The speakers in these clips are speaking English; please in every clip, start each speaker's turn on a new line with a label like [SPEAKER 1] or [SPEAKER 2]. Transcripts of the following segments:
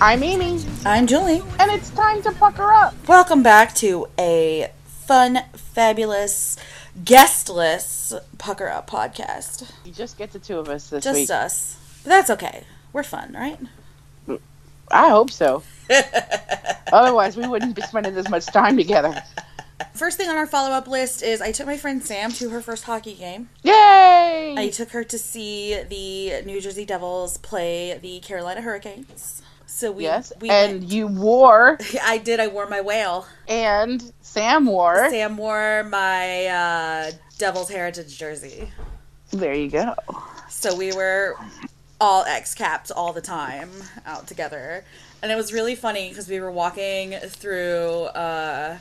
[SPEAKER 1] I'm Amy,
[SPEAKER 2] I'm Julie.
[SPEAKER 1] and it's time to pucker up.
[SPEAKER 2] Welcome back to a fun, fabulous, guestless Pucker Up podcast.
[SPEAKER 1] You just get the two of us this
[SPEAKER 2] Just
[SPEAKER 1] week.
[SPEAKER 2] us. But that's okay. We're fun, right?
[SPEAKER 1] I hope so. Otherwise, we wouldn't be spending this much time together.
[SPEAKER 2] First thing on our follow up list is I took my friend Sam to her first hockey game.
[SPEAKER 1] Yay!
[SPEAKER 2] I took her to see the New Jersey Devils play the Carolina Hurricanes. So we,
[SPEAKER 1] yes,
[SPEAKER 2] we
[SPEAKER 1] and
[SPEAKER 2] went-
[SPEAKER 1] you wore,
[SPEAKER 2] I did. I wore my whale.
[SPEAKER 1] and Sam wore.
[SPEAKER 2] Sam wore my uh, Devils Heritage jersey.
[SPEAKER 1] There you go.
[SPEAKER 2] So we were all ex capped all the time out together. And it was really funny because we were walking through uh,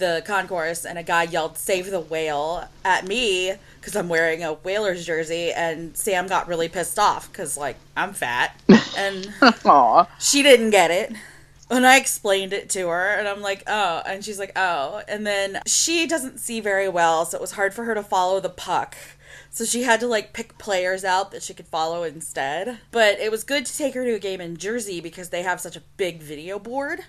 [SPEAKER 2] the concourse and a guy yelled, Save the whale at me because I'm wearing a Whalers jersey. And Sam got really pissed off because, like, I'm fat. And she didn't get it. And I explained it to her, and I'm like, oh. And she's like, oh. And then she doesn't see very well, so it was hard for her to follow the puck. So she had to like pick players out that she could follow instead. But it was good to take her to a game in Jersey because they have such a big video board.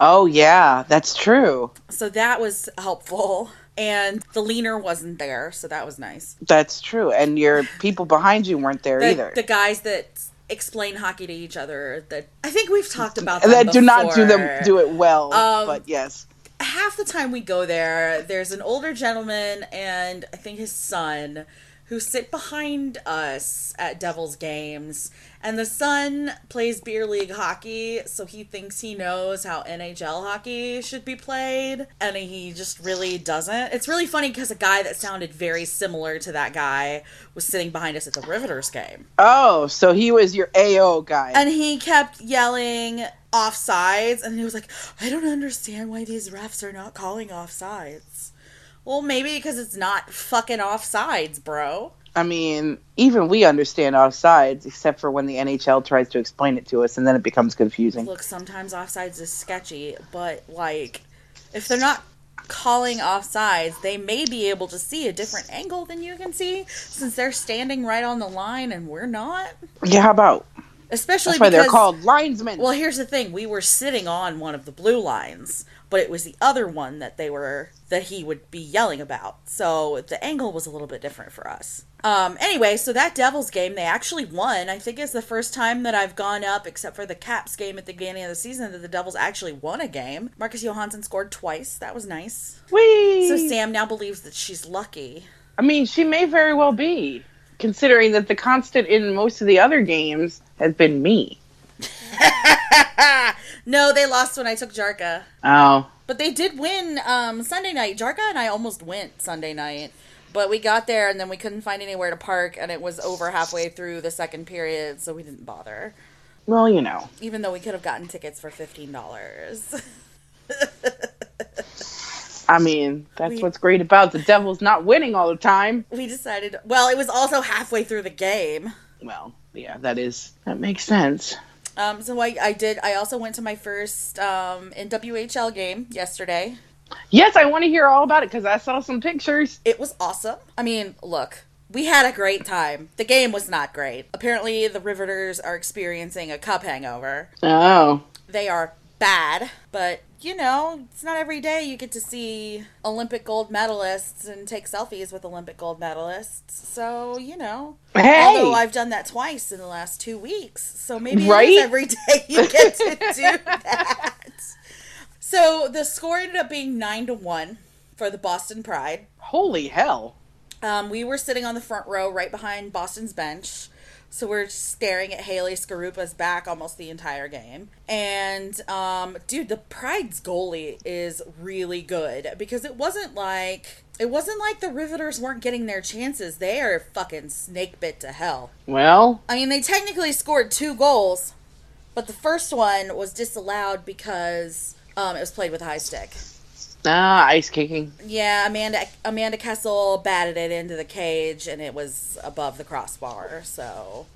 [SPEAKER 1] Oh yeah, that's true.
[SPEAKER 2] So that was helpful. And the leaner wasn't there, so that was nice.
[SPEAKER 1] That's true. And your people behind you weren't there
[SPEAKER 2] The,
[SPEAKER 1] either.
[SPEAKER 2] the guys that explain hockey to each other that I think we've talked about them
[SPEAKER 1] that do not do them do it well.
[SPEAKER 2] Um,
[SPEAKER 1] but yes.
[SPEAKER 2] half the time we go there, there's an older gentleman and I think his son who sit behind us at Devils games. And the son plays beer league hockey, so he thinks he knows how NHL hockey should be played, and he just really doesn't. It's really funny because a guy that sounded very similar to that guy was sitting behind us at the Riveters game.
[SPEAKER 1] Oh, so he was your AO guy.
[SPEAKER 2] And he kept yelling offsides, and he was like, I don't understand why these refs are not calling offsides. Well, maybe because it's not fucking offsides, bro.
[SPEAKER 1] I mean, even we understand offsides, except for when the NHL tries to explain it to us, and then it becomes confusing.
[SPEAKER 2] Look, sometimes offsides is sketchy, but like, if they're not calling offsides, they may be able to see a different angle than you can see since they're standing right on the line and we're not.
[SPEAKER 1] Yeah, how about?
[SPEAKER 2] Especially
[SPEAKER 1] That's why
[SPEAKER 2] because
[SPEAKER 1] they're called linesmen.
[SPEAKER 2] Well, here's the thing: we were sitting on one of the blue lines, but it was the other one that they were that he would be yelling about. So the angle was a little bit different for us. Um, anyway, so that Devils game, they actually won. I think it's the first time that I've gone up, except for the Caps game at the beginning of the season, that the Devils actually won a game. Marcus Johansson scored twice. That was nice.
[SPEAKER 1] Whee!
[SPEAKER 2] So Sam now believes that she's lucky.
[SPEAKER 1] I mean, she may very well be, considering that the constant in most of the other games has been me.
[SPEAKER 2] no, they lost when I took Jarka.
[SPEAKER 1] Oh,
[SPEAKER 2] But they did win um, Sunday night. Jarka and I almost went Sunday night, but we got there and then we couldn't find anywhere to park, and it was over halfway through the second period, so we didn't bother.
[SPEAKER 1] well, you know.
[SPEAKER 2] Even though we could have gotten tickets for fifteen dollars.
[SPEAKER 1] I mean, that's
[SPEAKER 2] We-
[SPEAKER 1] what's great about the Devils not winning all the time.
[SPEAKER 2] we decided. Well, it was also halfway through the game.
[SPEAKER 1] Well, yeah, that is that makes sense.
[SPEAKER 2] Um, so I, I did. I also went to my first um, NWHL game yesterday.
[SPEAKER 1] Yes, I want to hear all about it because I saw some pictures.
[SPEAKER 2] It was awesome. I mean, look, we had a great time. The game was not great. Apparently, the Riveters are experiencing a cup hangover.
[SPEAKER 1] Oh,
[SPEAKER 2] They are bad, but you know, it's not every day you get to see Olympic gold medalists and take selfies with Olympic gold medalists. So, you know,
[SPEAKER 1] hey,
[SPEAKER 2] although I've done that twice in the last two weeks, so maybe
[SPEAKER 1] Right?
[SPEAKER 2] every day you get to do that. So the score ended up being nine to one for the Boston Pride.
[SPEAKER 1] holy hell!
[SPEAKER 2] Um, we were sitting on the front row right behind Boston's bench. So we're staring at Haley Skarupa's back almost the entire game. And um, dude, the Pride's goalie is really good because it wasn't like it wasn't like the Riveters weren't getting their chances. They are fucking snake bit to hell.
[SPEAKER 1] Well,
[SPEAKER 2] I mean, they technically scored two goals, but the first one was disallowed because um, it was played with a high stick.
[SPEAKER 1] Ah, ice kicking.
[SPEAKER 2] Yeah, Amanda Amanda Kessel batted it into the cage and it was above the crossbar, so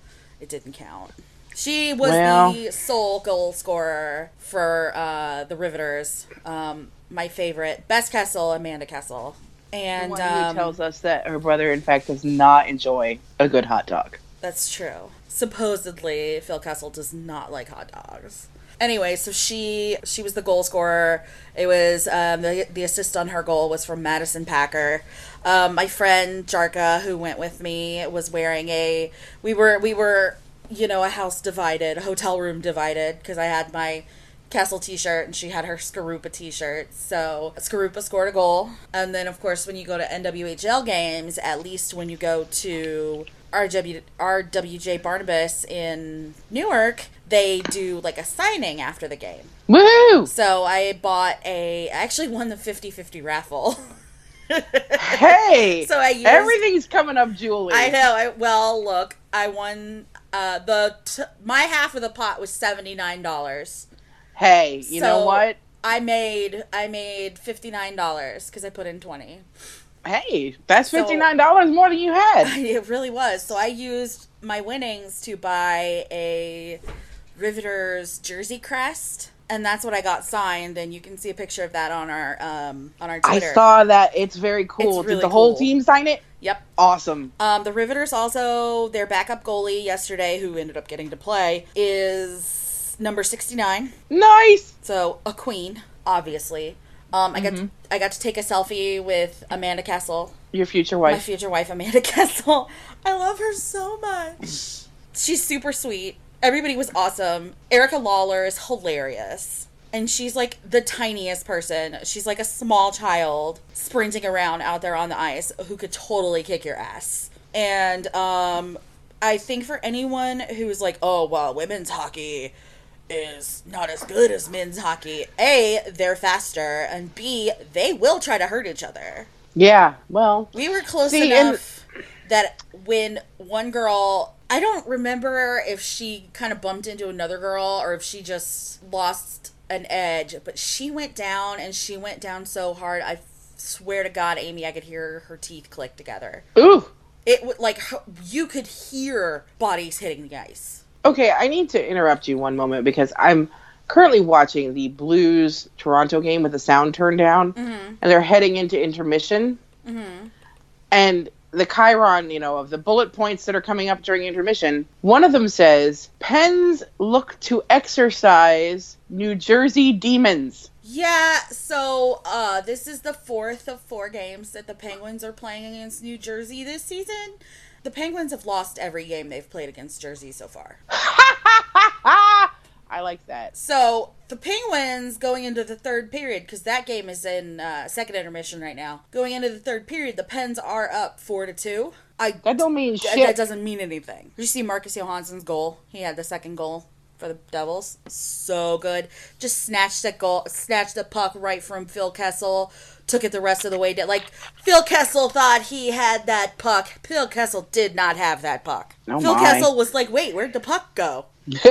[SPEAKER 2] it didn't count. She was
[SPEAKER 1] Well.
[SPEAKER 2] the sole goal scorer for uh, the Riveters. Um, my favorite, best Kessel, Amanda Kessel, and
[SPEAKER 1] One
[SPEAKER 2] um,
[SPEAKER 1] who tells us that her brother, in fact, does not enjoy a good hot dog.
[SPEAKER 2] That's true. supposedly Phil Kessel does not like hot dogs. Anyway, so she she was the goal scorer. It was um, the the assist on her goal was from Madison Packer. Um, my friend Jarka, who went with me, was wearing a. We were we were you know a house divided, a hotel room divided because I had my Kessel t-shirt and she had her Skarupa t-shirt. So Skarupa scored a goal, and then of course when you go to NWHL games, at least when you go to RW, RWJ Barnabas in Newark, they do like a signing after the game.
[SPEAKER 1] Woohoo!
[SPEAKER 2] So I bought a. I actually won the 50-50 raffle.
[SPEAKER 1] Hey,
[SPEAKER 2] So I used-
[SPEAKER 1] everything's coming up, Julie.
[SPEAKER 2] I know. I well, look, I won. Uh, the t- my half of the pot was seventy nine dollars.
[SPEAKER 1] Hey, you know what?
[SPEAKER 2] I made I made fifty nine dollars because I put in twenty.
[SPEAKER 1] Hey, that's fifty nine dollars more than you had.
[SPEAKER 2] It really was. So I used my winnings to buy a Riveters jersey crest, and that's what I got signed. And you can see a picture of that on our um on our Twitter.
[SPEAKER 1] I saw that. It's very cool.
[SPEAKER 2] It's really
[SPEAKER 1] Did the whole
[SPEAKER 2] cool.
[SPEAKER 1] team sign it?
[SPEAKER 2] Yep.
[SPEAKER 1] Awesome.
[SPEAKER 2] Um, the Riveters also their backup goalie yesterday, who ended up getting to play, is number sixty nine.
[SPEAKER 1] Nice.
[SPEAKER 2] So a queen, obviously. Um, I got to, I got to take a selfie with Amanda Kessel,
[SPEAKER 1] Your future wife, my
[SPEAKER 2] future wife, Amanda Kessel. I love her so much. She's super sweet. Everybody was awesome. Erica Lawler is hilarious. And she's like the tiniest person. She's like a small child sprinting around out there on the ice who could totally kick your ass. And um, I think for anyone who's like, oh, well, women's hockey is not as good as men's hockey, A, they're faster, and B, they will try to hurt each other.
[SPEAKER 1] yeah. Well,
[SPEAKER 2] We were close
[SPEAKER 1] See, and-
[SPEAKER 2] enough that when one girl, I don't remember if she kind of bumped into another girl or if she just lost an edge, but she went down and she went down so hard. I swear to God, Amy, I could hear her teeth click together.
[SPEAKER 1] ooh.
[SPEAKER 2] It would like you could hear bodies hitting the ice.
[SPEAKER 1] Okay, I need to interrupt you one moment because I'm currently watching the Blues Toronto game with the sound turned down,
[SPEAKER 2] Mm-hmm.
[SPEAKER 1] and they're heading into intermission. And the Chiron, you know, of the bullet points that are coming up during intermission, one of them says, Pens look to exorcise New Jersey demons.
[SPEAKER 2] Yeah, so uh this is the fourth of four games that the Penguins are playing against New Jersey this season. The Penguins have lost every game they've played against Jersey so far.
[SPEAKER 1] I like that.
[SPEAKER 2] So the Penguins going into the third period because that game is in uh, second intermission right now. Going into the third period, the Pens are up four to two. I
[SPEAKER 1] That don't mean shit.
[SPEAKER 2] that doesn't mean anything. Did you see Marcus Johansson's goal? He had the second goal for the Devils. So good. Just snatched that goal, snatched the puck right from Phil Kessel. Took it the rest of the way down. Like Phil Kessel thought he had that puck. Phil Kessel did not have that puck.
[SPEAKER 1] Oh
[SPEAKER 2] Phil
[SPEAKER 1] my.
[SPEAKER 2] Kessel was like, "Wait, where'd the puck go?"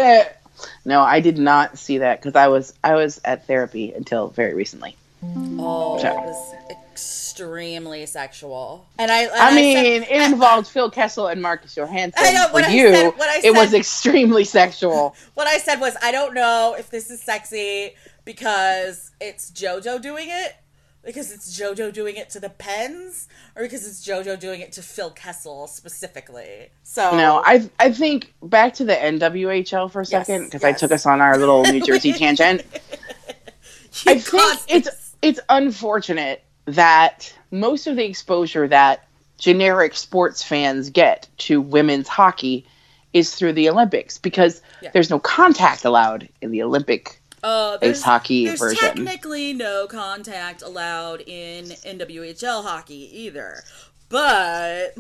[SPEAKER 1] no, I did not see that because I was I was at therapy until very recently.
[SPEAKER 2] Oh, it was extremely sexual. And I, and
[SPEAKER 1] I
[SPEAKER 2] said-
[SPEAKER 1] mean, it involved Phil Kessel and Marcus Johansson.
[SPEAKER 2] I know,
[SPEAKER 1] For
[SPEAKER 2] what I
[SPEAKER 1] you,
[SPEAKER 2] said- I
[SPEAKER 1] it was extremely sexual.
[SPEAKER 2] What I said was, I don't know if this is sexy because it's JoJo doing it, because it's JoJo doing it to the Pens, or because it's JoJo doing it to Phil Kessel specifically. So
[SPEAKER 1] No, I I think back to the NWHL for a second because I
[SPEAKER 2] yes.
[SPEAKER 1] took us on our little New Jersey tangent.
[SPEAKER 2] You
[SPEAKER 1] I think it's
[SPEAKER 2] this.
[SPEAKER 1] it's unfortunate that most of the exposure that generic sports fans get to women's hockey is through the Olympics because
[SPEAKER 2] Yeah.
[SPEAKER 1] there's no contact allowed in the Olympic.
[SPEAKER 2] Uh, there's,
[SPEAKER 1] ice hockey
[SPEAKER 2] there's
[SPEAKER 1] version.
[SPEAKER 2] technically no contact allowed in NWHL hockey either. But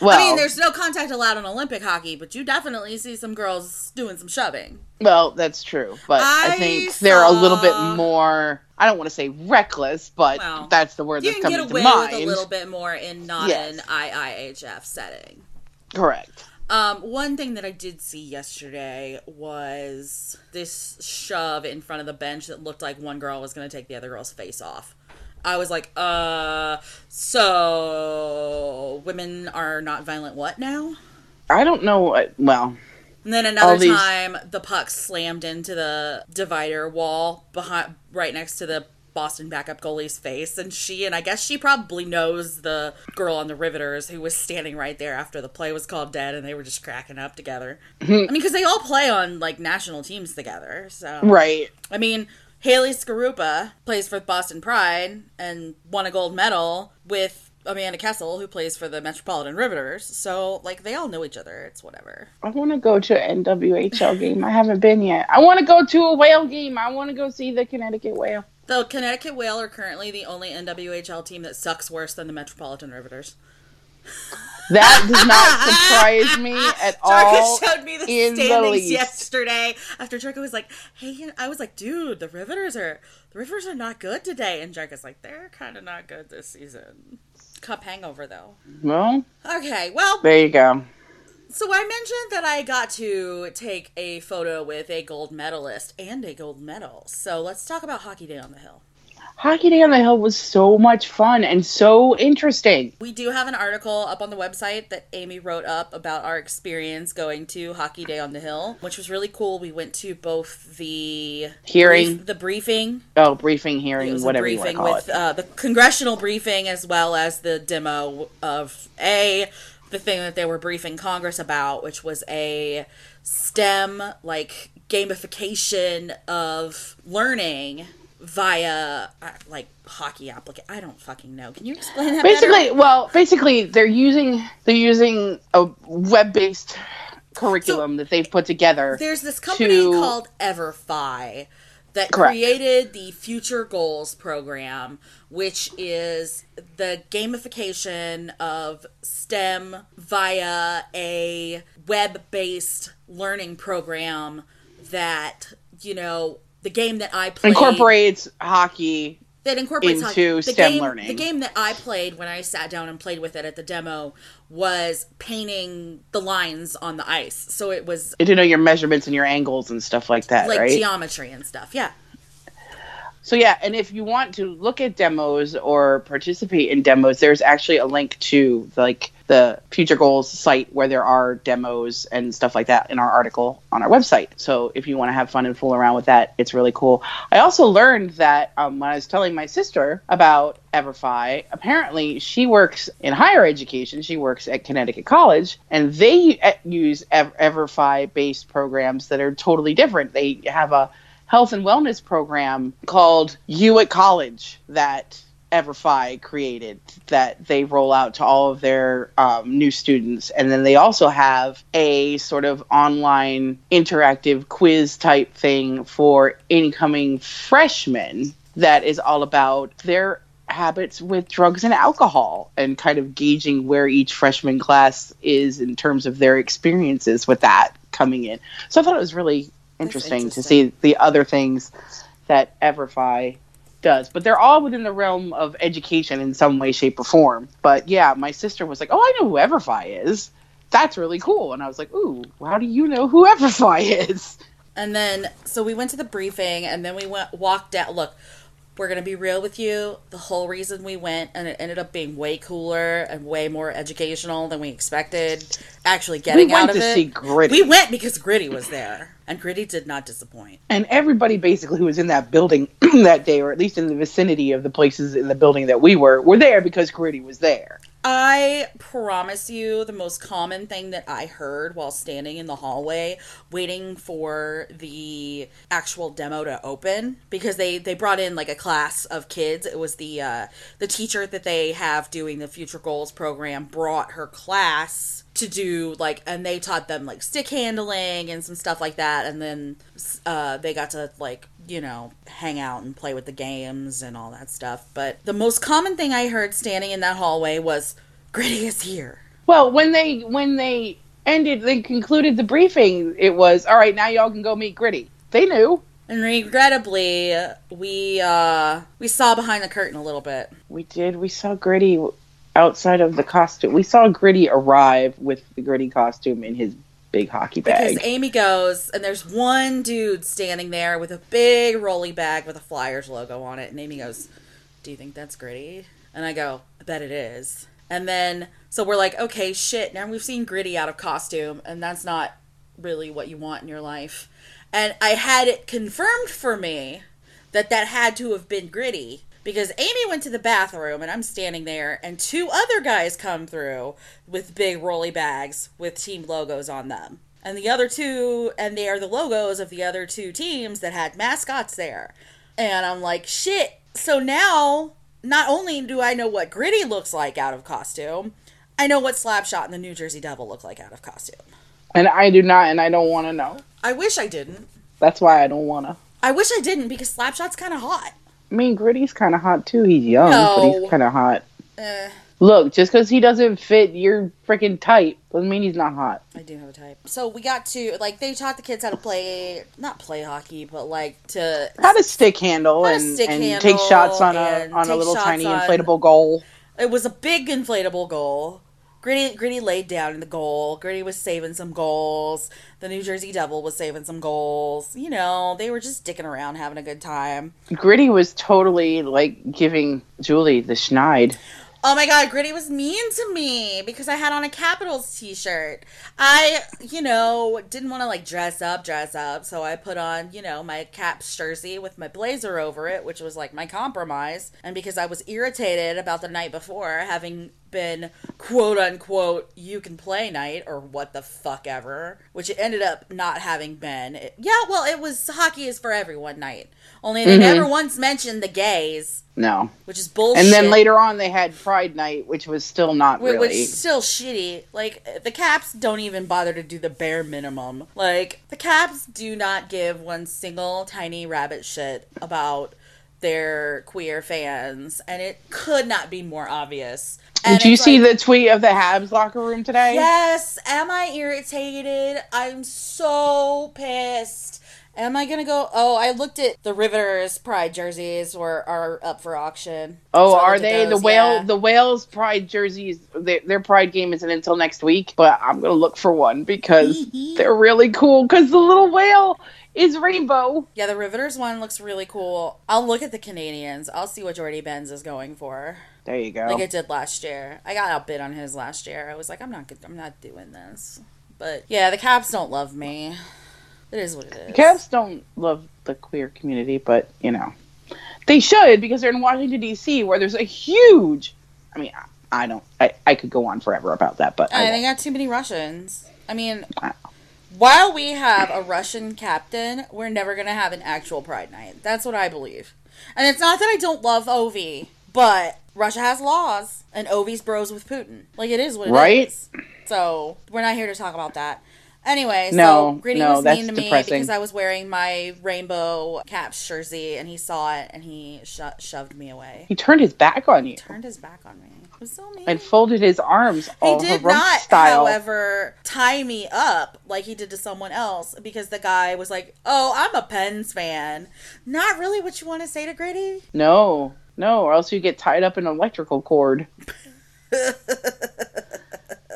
[SPEAKER 1] Well,
[SPEAKER 2] I mean, there's no contact allowed in Olympic hockey, but you definitely see some girls doing some shoving.
[SPEAKER 1] well, that's true, but I,
[SPEAKER 2] I
[SPEAKER 1] think they're a little bit more. I don't want to say reckless, but
[SPEAKER 2] Well,
[SPEAKER 1] that's the word
[SPEAKER 2] You
[SPEAKER 1] that's
[SPEAKER 2] can get
[SPEAKER 1] coming
[SPEAKER 2] away
[SPEAKER 1] to mind.
[SPEAKER 2] with a little bit more in not
[SPEAKER 1] Yes.
[SPEAKER 2] an IIHF setting.
[SPEAKER 1] Correct.
[SPEAKER 2] Um, one thing that I did see yesterday was this shove in front of the bench that looked like one girl was going to take the other girl's face off. I was like, uh, so women are not violent what now?
[SPEAKER 1] I don't know what. Well,
[SPEAKER 2] And then another
[SPEAKER 1] these-
[SPEAKER 2] time, the puck slammed into the divider wall behind, right next to the Boston backup goalie's face, and she and I guess she probably knows the girl on the Riveters who was standing right there after the play was called dead, and they were just cracking up together. Mm-hmm. I mean, because they all play on like national teams together, so
[SPEAKER 1] Right.
[SPEAKER 2] I mean, Haley Skarupa plays for Boston Pride and won a gold medal with Amanda Kessel, who plays for the Metropolitan Riveters. So, like, they all know each other. It's whatever.
[SPEAKER 1] I want to go to an NWHL game. I haven't been yet. I want to go to a whale game. I want to go see the Connecticut whale.
[SPEAKER 2] The Connecticut Whale are currently the only NWHL team that sucks worse than the Metropolitan Riveters.
[SPEAKER 1] That does not surprise me at all.
[SPEAKER 2] Jarka showed me the
[SPEAKER 1] in the
[SPEAKER 2] standings yesterday after Jarka was like, "Hey," I was like, "Dude, the Riveters are the Riveters are not good today," and Jarka's like, "They're kind of not good this season." Cup hangover though.
[SPEAKER 1] Well,
[SPEAKER 2] Okay, well,
[SPEAKER 1] there you go.
[SPEAKER 2] So I mentioned that I got to take a photo with a gold medalist and a gold medal. So let's talk about Hockey Day on the Hill.
[SPEAKER 1] Hockey Day on the Hill was so much fun and so interesting.
[SPEAKER 2] We do have an article up on the website that Amy wrote up about our experience going to Hockey Day on the Hill, which was really cool. We went to both the
[SPEAKER 1] Hearing.
[SPEAKER 2] brief- the briefing,
[SPEAKER 1] Oh, briefing, hearing, whatever you want to call
[SPEAKER 2] with
[SPEAKER 1] it.
[SPEAKER 2] uh, the congressional briefing as well as the demo of a the thing that they were briefing Congress about, which was a STEM like gamification of learning via uh, like hockey application. I don't fucking know. Can you explain that? better?
[SPEAKER 1] basically, well, basically, they're using they're using a web-based curriculum that they've put together.
[SPEAKER 2] There's this company
[SPEAKER 1] to-
[SPEAKER 2] called Everfi that
[SPEAKER 1] Correct.
[SPEAKER 2] created the Future Goals program, which is the gamification of STEM via a web based learning program that, you know, the game that I played
[SPEAKER 1] Incorporates hockey.
[SPEAKER 2] that incorporates
[SPEAKER 1] into
[SPEAKER 2] hockey. the
[SPEAKER 1] STEM
[SPEAKER 2] game,
[SPEAKER 1] learning.
[SPEAKER 2] The game that I played when I sat down and played with it at the demo was painting the lines on the ice. So it was
[SPEAKER 1] to know your measurements and your angles and stuff like that,
[SPEAKER 2] like
[SPEAKER 1] right?
[SPEAKER 2] geometry and stuff. Yeah.
[SPEAKER 1] So yeah, and if you want to look at demos or participate in demos, there's actually a link to like the Future Goals site where there are demos and stuff like that in our article on our website. So if you want to have fun and fool around with that, it's really cool. I also learned that um, when I was telling my sister about Everfi, apparently she works in higher education. She works at Connecticut College, and they use Everfi based programs that are totally different. They have a health and wellness program called You at College that Everfi created that they roll out to all of their um, new students. And then they also have a sort of online interactive quiz type thing for incoming freshmen that is all about their habits with drugs and alcohol and kind of gauging where each freshman class is in terms of their experiences with that coming in. So I thought it was really interesting, to see the other things that Everfi does. But they're all within the realm of education in some way, shape, or form. But yeah, my sister was like, "Oh, I know who Everfi is. That's really cool." And I was like, "Ooh, how do you know who Everfi is?"
[SPEAKER 2] And then, so we went to the briefing, and then we went walked out. Look, we're gonna be real with you. The whole reason we went, and it ended up being way cooler and way more educational than we expected. Actually, getting
[SPEAKER 1] went
[SPEAKER 2] out of
[SPEAKER 1] to
[SPEAKER 2] it,
[SPEAKER 1] see Gritty.
[SPEAKER 2] we went because Gritty was there, and Gritty did not disappoint.
[SPEAKER 1] And everybody basically who was in that building that day, or at least in the vicinity of the places in the building that we were, were there because Gritty was there.
[SPEAKER 2] I promise you, the most common thing that I heard while standing in the hallway waiting for the actual demo to open, because they they brought in like a class of kids. It was the uh, the teacher that they have doing the Future Goals program brought her class to do like, and they taught them like stick handling and some stuff like that, and then uh, they got to like you know hang out and play with the games and all that stuff. But the most common thing I heard standing in that hallway was Gritty is here.
[SPEAKER 1] Well, when they when they ended, they concluded the briefing. It was all right. Now y'all can go meet Gritty. They knew.
[SPEAKER 2] And regrettably, we uh we saw behind the curtain a little bit.
[SPEAKER 1] We did. We saw Gritty outside of the costume. We saw Gritty arrive with the Gritty costume in his big hockey
[SPEAKER 2] Because
[SPEAKER 1] bag.
[SPEAKER 2] Amy goes, and there's one dude standing there with a big rolly bag with a Flyers logo on it. And Amy goes, Do you think that's Gritty? And I go, I bet it is. And then, so we're like, okay, shit, now we've seen Gritty out of costume, and that's not really what you want in your life. And I had it confirmed for me that that had to have been gritty because Amy went to the bathroom and I'm standing there and two other guys come through with big rolly bags with team logos on them. And the other two and they are the logos of the other two teams that had mascots there. And I'm like, "Shit. So now not only do I know what Gritty looks like out of costume, I know what Slapshot and the New Jersey Devil look like out of costume."
[SPEAKER 1] And I do not, and I don't want to know.
[SPEAKER 2] I wish I didn't.
[SPEAKER 1] That's why I don't want to.
[SPEAKER 2] I wish I didn't because Slapshot's kind of hot.
[SPEAKER 1] I mean, Gritty's kind of hot too. He's young, but he's kind of hot.
[SPEAKER 2] Eh,
[SPEAKER 1] Look, just because he doesn't fit your freaking type doesn't mean he's not hot.
[SPEAKER 2] I do have a type. So we got to like they taught the kids how to play not play hockey, but like to
[SPEAKER 1] How to stick handle and,
[SPEAKER 2] stick
[SPEAKER 1] and
[SPEAKER 2] handle
[SPEAKER 1] take shots on a on a little tiny
[SPEAKER 2] on-
[SPEAKER 1] inflatable goal.
[SPEAKER 2] it was a big inflatable goal. Gritty Gritty laid down in the goal. Gritty was saving some goals. The New Jersey Devil was saving some goals. You know, they were just dicking around having a good time.
[SPEAKER 1] Gritty was totally like giving Julie the schneid.
[SPEAKER 2] Oh my god, Gritty was mean to me because I had on a Capitals t-shirt. I, you know, didn't want to like dress up, dress up, so I put on, you know, my Caps jersey with my blazer over it, which was like my compromise. And because I was irritated about the night before having been quote unquote you can play night or what the fuck ever, which it ended up not having been. It- yeah, well, it was hockey is for everyone night. Only they mm-hmm. never once mentioned the gays,
[SPEAKER 1] No.
[SPEAKER 2] which is bullshit.
[SPEAKER 1] And then later on they had Pride Night, which was still not
[SPEAKER 2] Which
[SPEAKER 1] really.
[SPEAKER 2] is still shitty. Like the Caps don't even bother to do the bare minimum. Like the Caps do not give one single tiny rabbit shit about their queer fans, and it could not be more obvious. And
[SPEAKER 1] Did you see
[SPEAKER 2] like,
[SPEAKER 1] the tweet of the Habs locker room today?
[SPEAKER 2] Yes. Am I irritated? I'm so pissed. Am I gonna go? Oh, I looked at the Riveters Pride jerseys were are up for auction.
[SPEAKER 1] Oh,
[SPEAKER 2] So
[SPEAKER 1] are they the whale?
[SPEAKER 2] yeah.
[SPEAKER 1] The whales Pride jerseys. Their, their Pride game isn't until next week, but I'm gonna look for one because they're really cool. Because the little whale is rainbow.
[SPEAKER 2] Yeah, the Riveters one looks really cool. I'll look at the Canadiens. I'll see what Jordie Benn's is going for,
[SPEAKER 1] There you go.
[SPEAKER 2] like I did last year. I got outbid on his last year. I was like, I'm not, good- I'm not doing this. But yeah, the Caps don't love me. It is what it is.
[SPEAKER 1] Caps don't love the queer community, but you know they should because they're in Washington D.C., where there's a huge. I mean, I, I don't. I, I could go on forever about that, but I
[SPEAKER 2] I, they got too many Russians. I mean,
[SPEAKER 1] Wow.
[SPEAKER 2] while we have a Russian captain, we're never gonna have an actual Pride night. That's what I believe. And it's not that I don't love Ovi, but Russia has laws, and Ovi's bros with Putin. Like it is what it is.
[SPEAKER 1] Right?
[SPEAKER 2] So we're not here to talk about that. Anyway, so Gritty
[SPEAKER 1] no,
[SPEAKER 2] was mean to me
[SPEAKER 1] depressing.
[SPEAKER 2] because I was wearing my rainbow Caps jersey, and he saw it and he sho- shoved me away.
[SPEAKER 1] he turned his back on you
[SPEAKER 2] Turned his back on me. It was so mean.
[SPEAKER 1] and folded his arms
[SPEAKER 2] He did not,
[SPEAKER 1] style.
[SPEAKER 2] however, tie me up like he did to someone else because the guy was like, "Oh, I'm a Pens fan." Not really what you want to say to Gritty.
[SPEAKER 1] No, no, or else you get tied up in an electrical cord.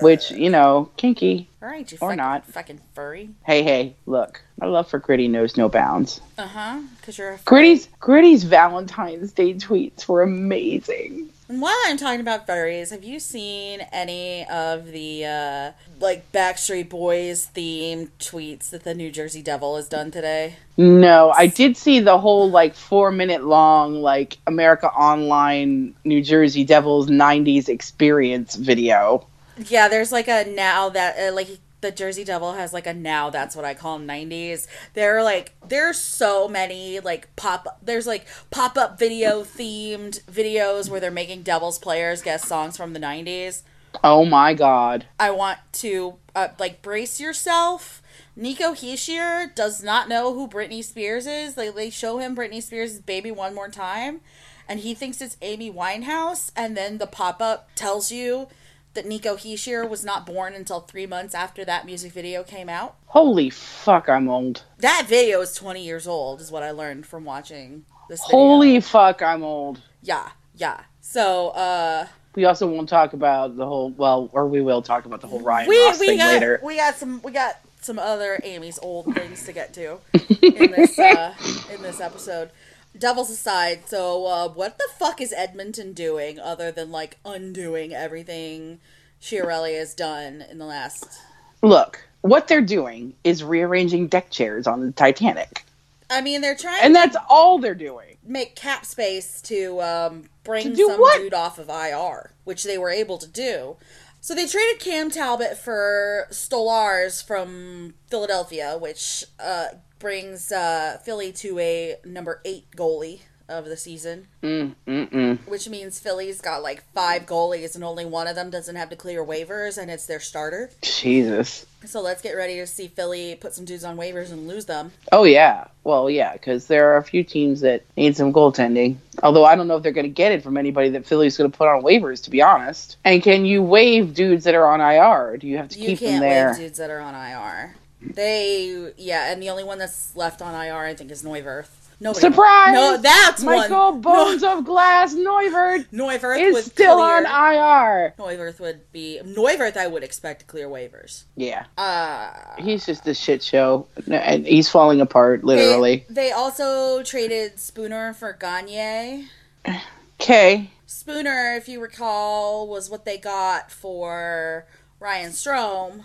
[SPEAKER 1] Which, you know, kinky.
[SPEAKER 2] All right, you
[SPEAKER 1] Or
[SPEAKER 2] fucking,
[SPEAKER 1] not.
[SPEAKER 2] fucking furry.
[SPEAKER 1] Hey, hey, look. My love for Gritty knows no bounds.
[SPEAKER 2] Uh huh. Because you're a furry.
[SPEAKER 1] Gritty's Gritty's Valentine's Day tweets were amazing.
[SPEAKER 2] And while I'm talking about furries, have you seen any of the uh, like Backstreet Boys themed tweets that the New Jersey Devil has done today?
[SPEAKER 1] No, I did see the whole like four minute long like America Online New Jersey Devils '90s experience video.
[SPEAKER 2] Yeah, there's like a now that uh, like the Jersey Devil has like a now that's what I call 90s. There are like there's so many like pop there's like pop up video themed videos where they're making Devils players guess songs from the 90s.
[SPEAKER 1] Oh my god.
[SPEAKER 2] I want to uh, like brace yourself. Nico Hischier does not know who Britney Spears is. Like they show him Britney Spears' baby one more time, and he thinks it's Amy Winehouse. And then the pop up tells you that Nico Hischier was not born until three months after that music video came out.
[SPEAKER 1] Holy fuck, I'm old.
[SPEAKER 2] That video is twenty years old, is what I learned from watching this. Video.
[SPEAKER 1] Holy fuck, I'm old.
[SPEAKER 2] yeah, yeah. So, uh,
[SPEAKER 1] We also won't talk about the whole well, or we will talk about the whole Ryan
[SPEAKER 2] we
[SPEAKER 1] Ross
[SPEAKER 2] we
[SPEAKER 1] thing
[SPEAKER 2] got
[SPEAKER 1] later.
[SPEAKER 2] we got some we got some other Amy's old things to get to in this uh, in this episode. Devils aside, so uh, what the fuck is Edmonton doing other than like undoing everything Chiarelli has done in the last?
[SPEAKER 1] Look, what they're doing is rearranging deck chairs on the Titanic.
[SPEAKER 2] I mean, they're trying
[SPEAKER 1] And that's all they're doing.
[SPEAKER 2] make cap space to um, bring
[SPEAKER 1] To
[SPEAKER 2] some
[SPEAKER 1] what?
[SPEAKER 2] dude off of IR, which they were able to do. So they traded Cam Talbot for Stolarz from Philadelphia, which uh, brings uh, Philly to a number eight goalie of the season,
[SPEAKER 1] Mm, mm-mm.
[SPEAKER 2] which means Philly's got like five goalies and only one of them doesn't have to clear waivers, and it's their starter.
[SPEAKER 1] Jesus.
[SPEAKER 2] So let's get ready to see Philly put some dudes on waivers and lose them.
[SPEAKER 1] Oh yeah. Well, yeah, because there are a few teams that need some goaltending. Although I don't know if they're going to get it from anybody that Philly's going to put on waivers, to be honest. And can you waive dudes that are on IR? Do you have to
[SPEAKER 2] You
[SPEAKER 1] keep them
[SPEAKER 2] can't
[SPEAKER 1] there?
[SPEAKER 2] waive dudes that are on IR. They, yeah, and the only one that's left on IR, I think, is Neuvirth. Nobody
[SPEAKER 1] Surprise!
[SPEAKER 2] No, that's
[SPEAKER 1] Michael
[SPEAKER 2] one.
[SPEAKER 1] Bones of Glass Neuvirth
[SPEAKER 2] No, Neuvirth
[SPEAKER 1] is still
[SPEAKER 2] clear.
[SPEAKER 1] on IR.
[SPEAKER 2] Neuvirth would be Neuvirth. I would expect to clear waivers.
[SPEAKER 1] Yeah,
[SPEAKER 2] Uh,
[SPEAKER 1] he's just a shit show, and he's falling apart literally.
[SPEAKER 2] They, they also traded Spooner for Gagne.
[SPEAKER 1] Okay,
[SPEAKER 2] Spooner, if you recall, was what they got for Ryan Strome.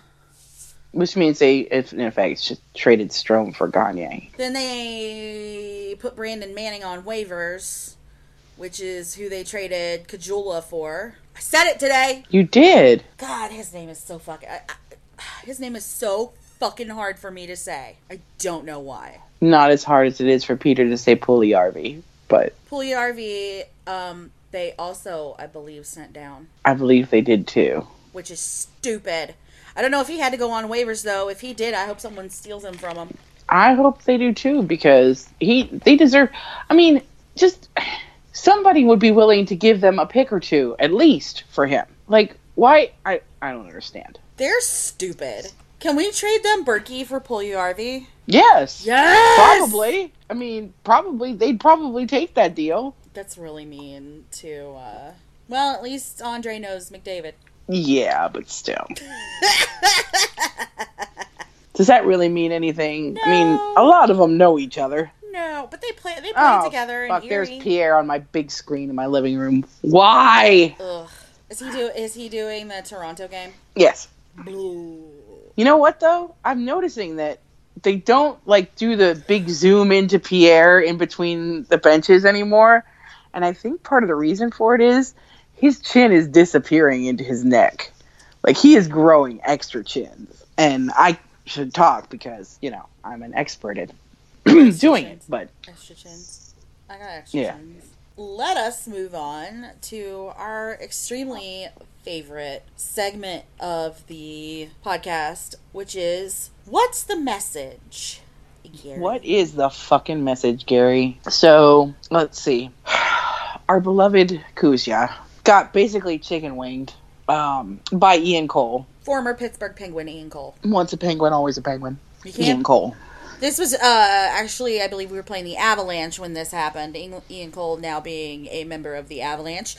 [SPEAKER 1] Which means they, if, in effect, just traded Strome for Gagne.
[SPEAKER 2] Then they put Brandon Manning on waivers, which is who they traded Caggiula for. I said it today.
[SPEAKER 1] You did.
[SPEAKER 2] God, his name is so fucking. I, I, his name is so fucking hard for me to say. I don't know why.
[SPEAKER 1] Not as hard as it is for Peter to say Puljujarvi, but
[SPEAKER 2] Puljujarvi, um, they also, I believe, sent down,
[SPEAKER 1] I believe they did too.
[SPEAKER 2] which is stupid. I don't know if he had to go on waivers though. If he did, I hope someone steals him from him.
[SPEAKER 1] I hope they do too because he they deserve. I mean, just somebody would be willing to give them a pick or two at least for him. Like why? I I don't understand.
[SPEAKER 2] They're stupid. Can we trade them Berkey for Puljujarvi?
[SPEAKER 1] Yes,
[SPEAKER 2] Yes!
[SPEAKER 1] probably. I mean, probably they'd probably take that deal.
[SPEAKER 2] That's really mean to, uh. Well, at least Andre knows McDavid.
[SPEAKER 1] Yeah, but still. Does that really mean anything? I mean, a lot of them know each other.
[SPEAKER 2] No, but they play they play
[SPEAKER 1] Oh,
[SPEAKER 2] together
[SPEAKER 1] fuck! There's Pierre on my big screen in my living room. Why?
[SPEAKER 2] Ugh. Is he do is he doing the Toronto game?
[SPEAKER 1] Yes. You know what though? I'm noticing that they don't like do the big zoom into Pierre in between the benches anymore. And I think part of the reason for it is his chin is disappearing into his neck. Like he is growing extra chins. And I should talk because, you know, I'm an expert at doing it. But
[SPEAKER 2] Extra chins. I got extra
[SPEAKER 1] Yeah.
[SPEAKER 2] chins. Let us move on to our extremely favorite segment of the podcast, which is what's the message? Gary?
[SPEAKER 1] what is the fucking message, Gary? So, let's see. Our beloved Kuzya got basically chicken winged um, by Ian Cole.
[SPEAKER 2] Former Pittsburgh Penguin Ian Cole.
[SPEAKER 1] Once a penguin, always a penguin. Ian. Cole.
[SPEAKER 2] This was uh actually I believe we were playing the Avalanche when this happened. Ian Ian Cole now being a member of the Avalanche.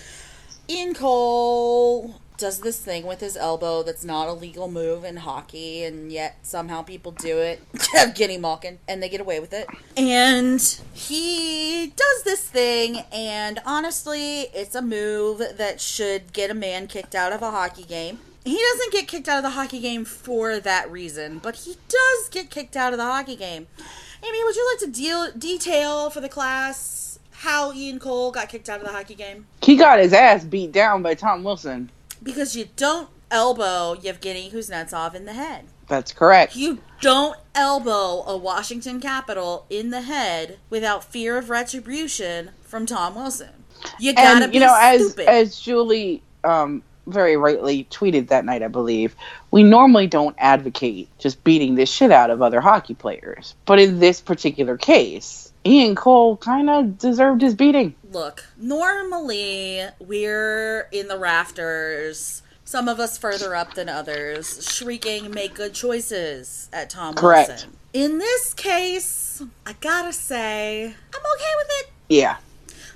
[SPEAKER 2] Ian Cole does this thing with his elbow that's not a legal move in hockey, and yet somehow people do it. Evgeny Malkin, and they get away with it. And he does this thing, and honestly, it's a move that should get a man kicked out of a hockey game. He doesn't get kicked out of the hockey game for that reason, but he does get kicked out of the hockey game. Amy, would you like to deal detail for the class how Ian Cole got kicked out of the hockey game?
[SPEAKER 1] He got his ass beat down by Tom Wilson.
[SPEAKER 2] Because you don't elbow Yevgeny Kuznetsov in the head.
[SPEAKER 1] That's correct.
[SPEAKER 2] You don't elbow a Washington Capital in the head without fear of retribution from Tom Wilson. You gotta
[SPEAKER 1] and
[SPEAKER 2] be
[SPEAKER 1] you know, as as Julie um, very rightly tweeted that night, I believe, we normally don't advocate just beating the shit out of other hockey players, but in this particular case, Ian Cole kind of deserved his beating.
[SPEAKER 2] Look, normally we're in the rafters, some of us further up than others, shrieking, make good choices at Tom Watson.
[SPEAKER 1] Correct.
[SPEAKER 2] Wilson. In this case, I gotta say, I'm okay with it.
[SPEAKER 1] Yeah,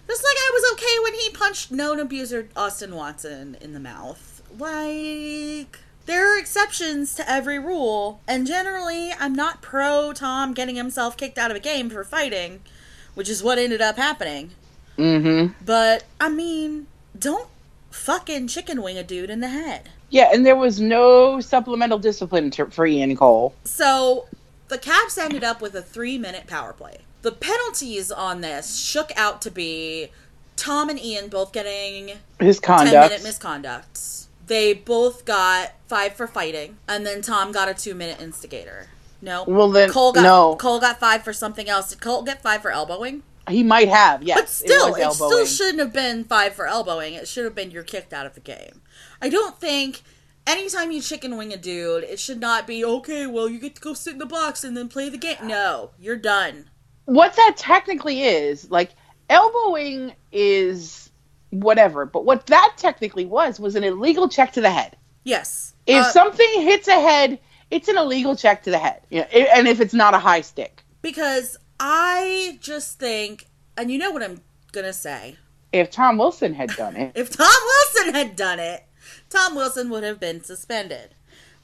[SPEAKER 2] Just like I was okay when he punched known abuser Austin Watson in the mouth. Like, there are exceptions to every rule, and generally, I'm not pro Tom getting himself kicked out of a game for fighting, which is what ended up happening.
[SPEAKER 1] mm-hmm.
[SPEAKER 2] But, I mean, don't fucking chicken wing a dude in the head.
[SPEAKER 1] Yeah, and there was no supplemental discipline for Ian Cole.
[SPEAKER 2] So, the Caps ended up with a three minute power play. the penalties on this shook out to be Tom and Ian both getting
[SPEAKER 1] His
[SPEAKER 2] 10
[SPEAKER 1] conduct.
[SPEAKER 2] minute misconducts. They both got five for fighting, and then Tom got a two minute instigator. No.
[SPEAKER 1] Well, then-
[SPEAKER 2] Cole got
[SPEAKER 1] no.
[SPEAKER 2] Cole got five for something else. Did Cole get five for elbowing?
[SPEAKER 1] he might have, yes.
[SPEAKER 2] But still,
[SPEAKER 1] was
[SPEAKER 2] it, still shouldn't have been five for elbowing. It should have been you're kicked out of the game. I don't think anytime you chicken wing a dude, it should not be okay. Well, you get to go sit in the box and then play the game. No, you're done.
[SPEAKER 1] what that technically is, like elbowing is whatever, but what that technically was was an illegal check to the head.
[SPEAKER 2] Yes.
[SPEAKER 1] If
[SPEAKER 2] Uh,
[SPEAKER 1] something hits a head, it's an illegal check to the head. Yeah, and if it's not a high stick.
[SPEAKER 2] because I just think, and you know what I'm gonna say.
[SPEAKER 1] If Tom Wilson had done it,
[SPEAKER 2] If Tom Wilson had done it, Tom Wilson would have been suspended.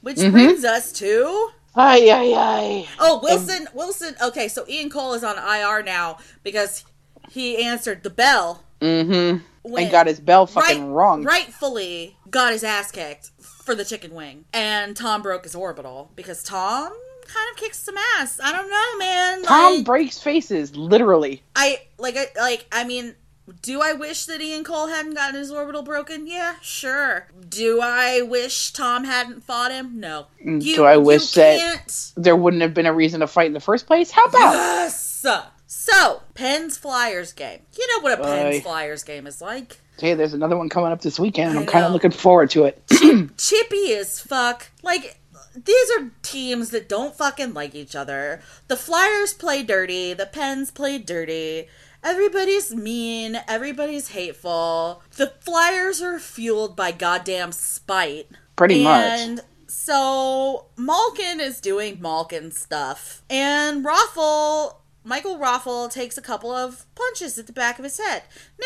[SPEAKER 2] Which
[SPEAKER 1] Mm-hmm.
[SPEAKER 2] brings us to
[SPEAKER 1] ay ay ay.
[SPEAKER 2] Oh, Wilson, Wilson. Okay, so Ian Cole is on IR now because he answered the bell
[SPEAKER 1] Mm-hmm.
[SPEAKER 2] when
[SPEAKER 1] And got his bell fucking wrong.
[SPEAKER 2] Rightfully got his ass kicked for the chicken wing, and Tom broke his orbital because Tom kind of kicks some ass. I don't know, man.
[SPEAKER 1] Tom
[SPEAKER 2] Like,
[SPEAKER 1] breaks faces, literally.
[SPEAKER 2] I like, I like. I mean. Do I wish that Ian Cole hadn't gotten his orbital broken? Yeah, sure. Do I wish Tom hadn't fought him? No. You,
[SPEAKER 1] Mm, Do I wish
[SPEAKER 2] you
[SPEAKER 1] that- There wouldn't have been a reason to fight in the first place. How about?
[SPEAKER 2] Yes. So, Pens Flyers game. You know what a Pens
[SPEAKER 1] Aye.
[SPEAKER 2] Flyers game is like.
[SPEAKER 1] Hey, there's another one coming up this weekend, and I'm kind of looking forward to it.
[SPEAKER 2] Chippy as fuck. Like, these are teams that don't fucking like each other. The Flyers play dirty. The Pens play dirty. Everybody's mean. Everybody's hateful. The Flyers are fueled by goddamn spite.
[SPEAKER 1] Pretty much.
[SPEAKER 2] And so Malkin is doing Malkin stuff. And Raffl, Michael Raffl takes a couple of punches at the back of his head.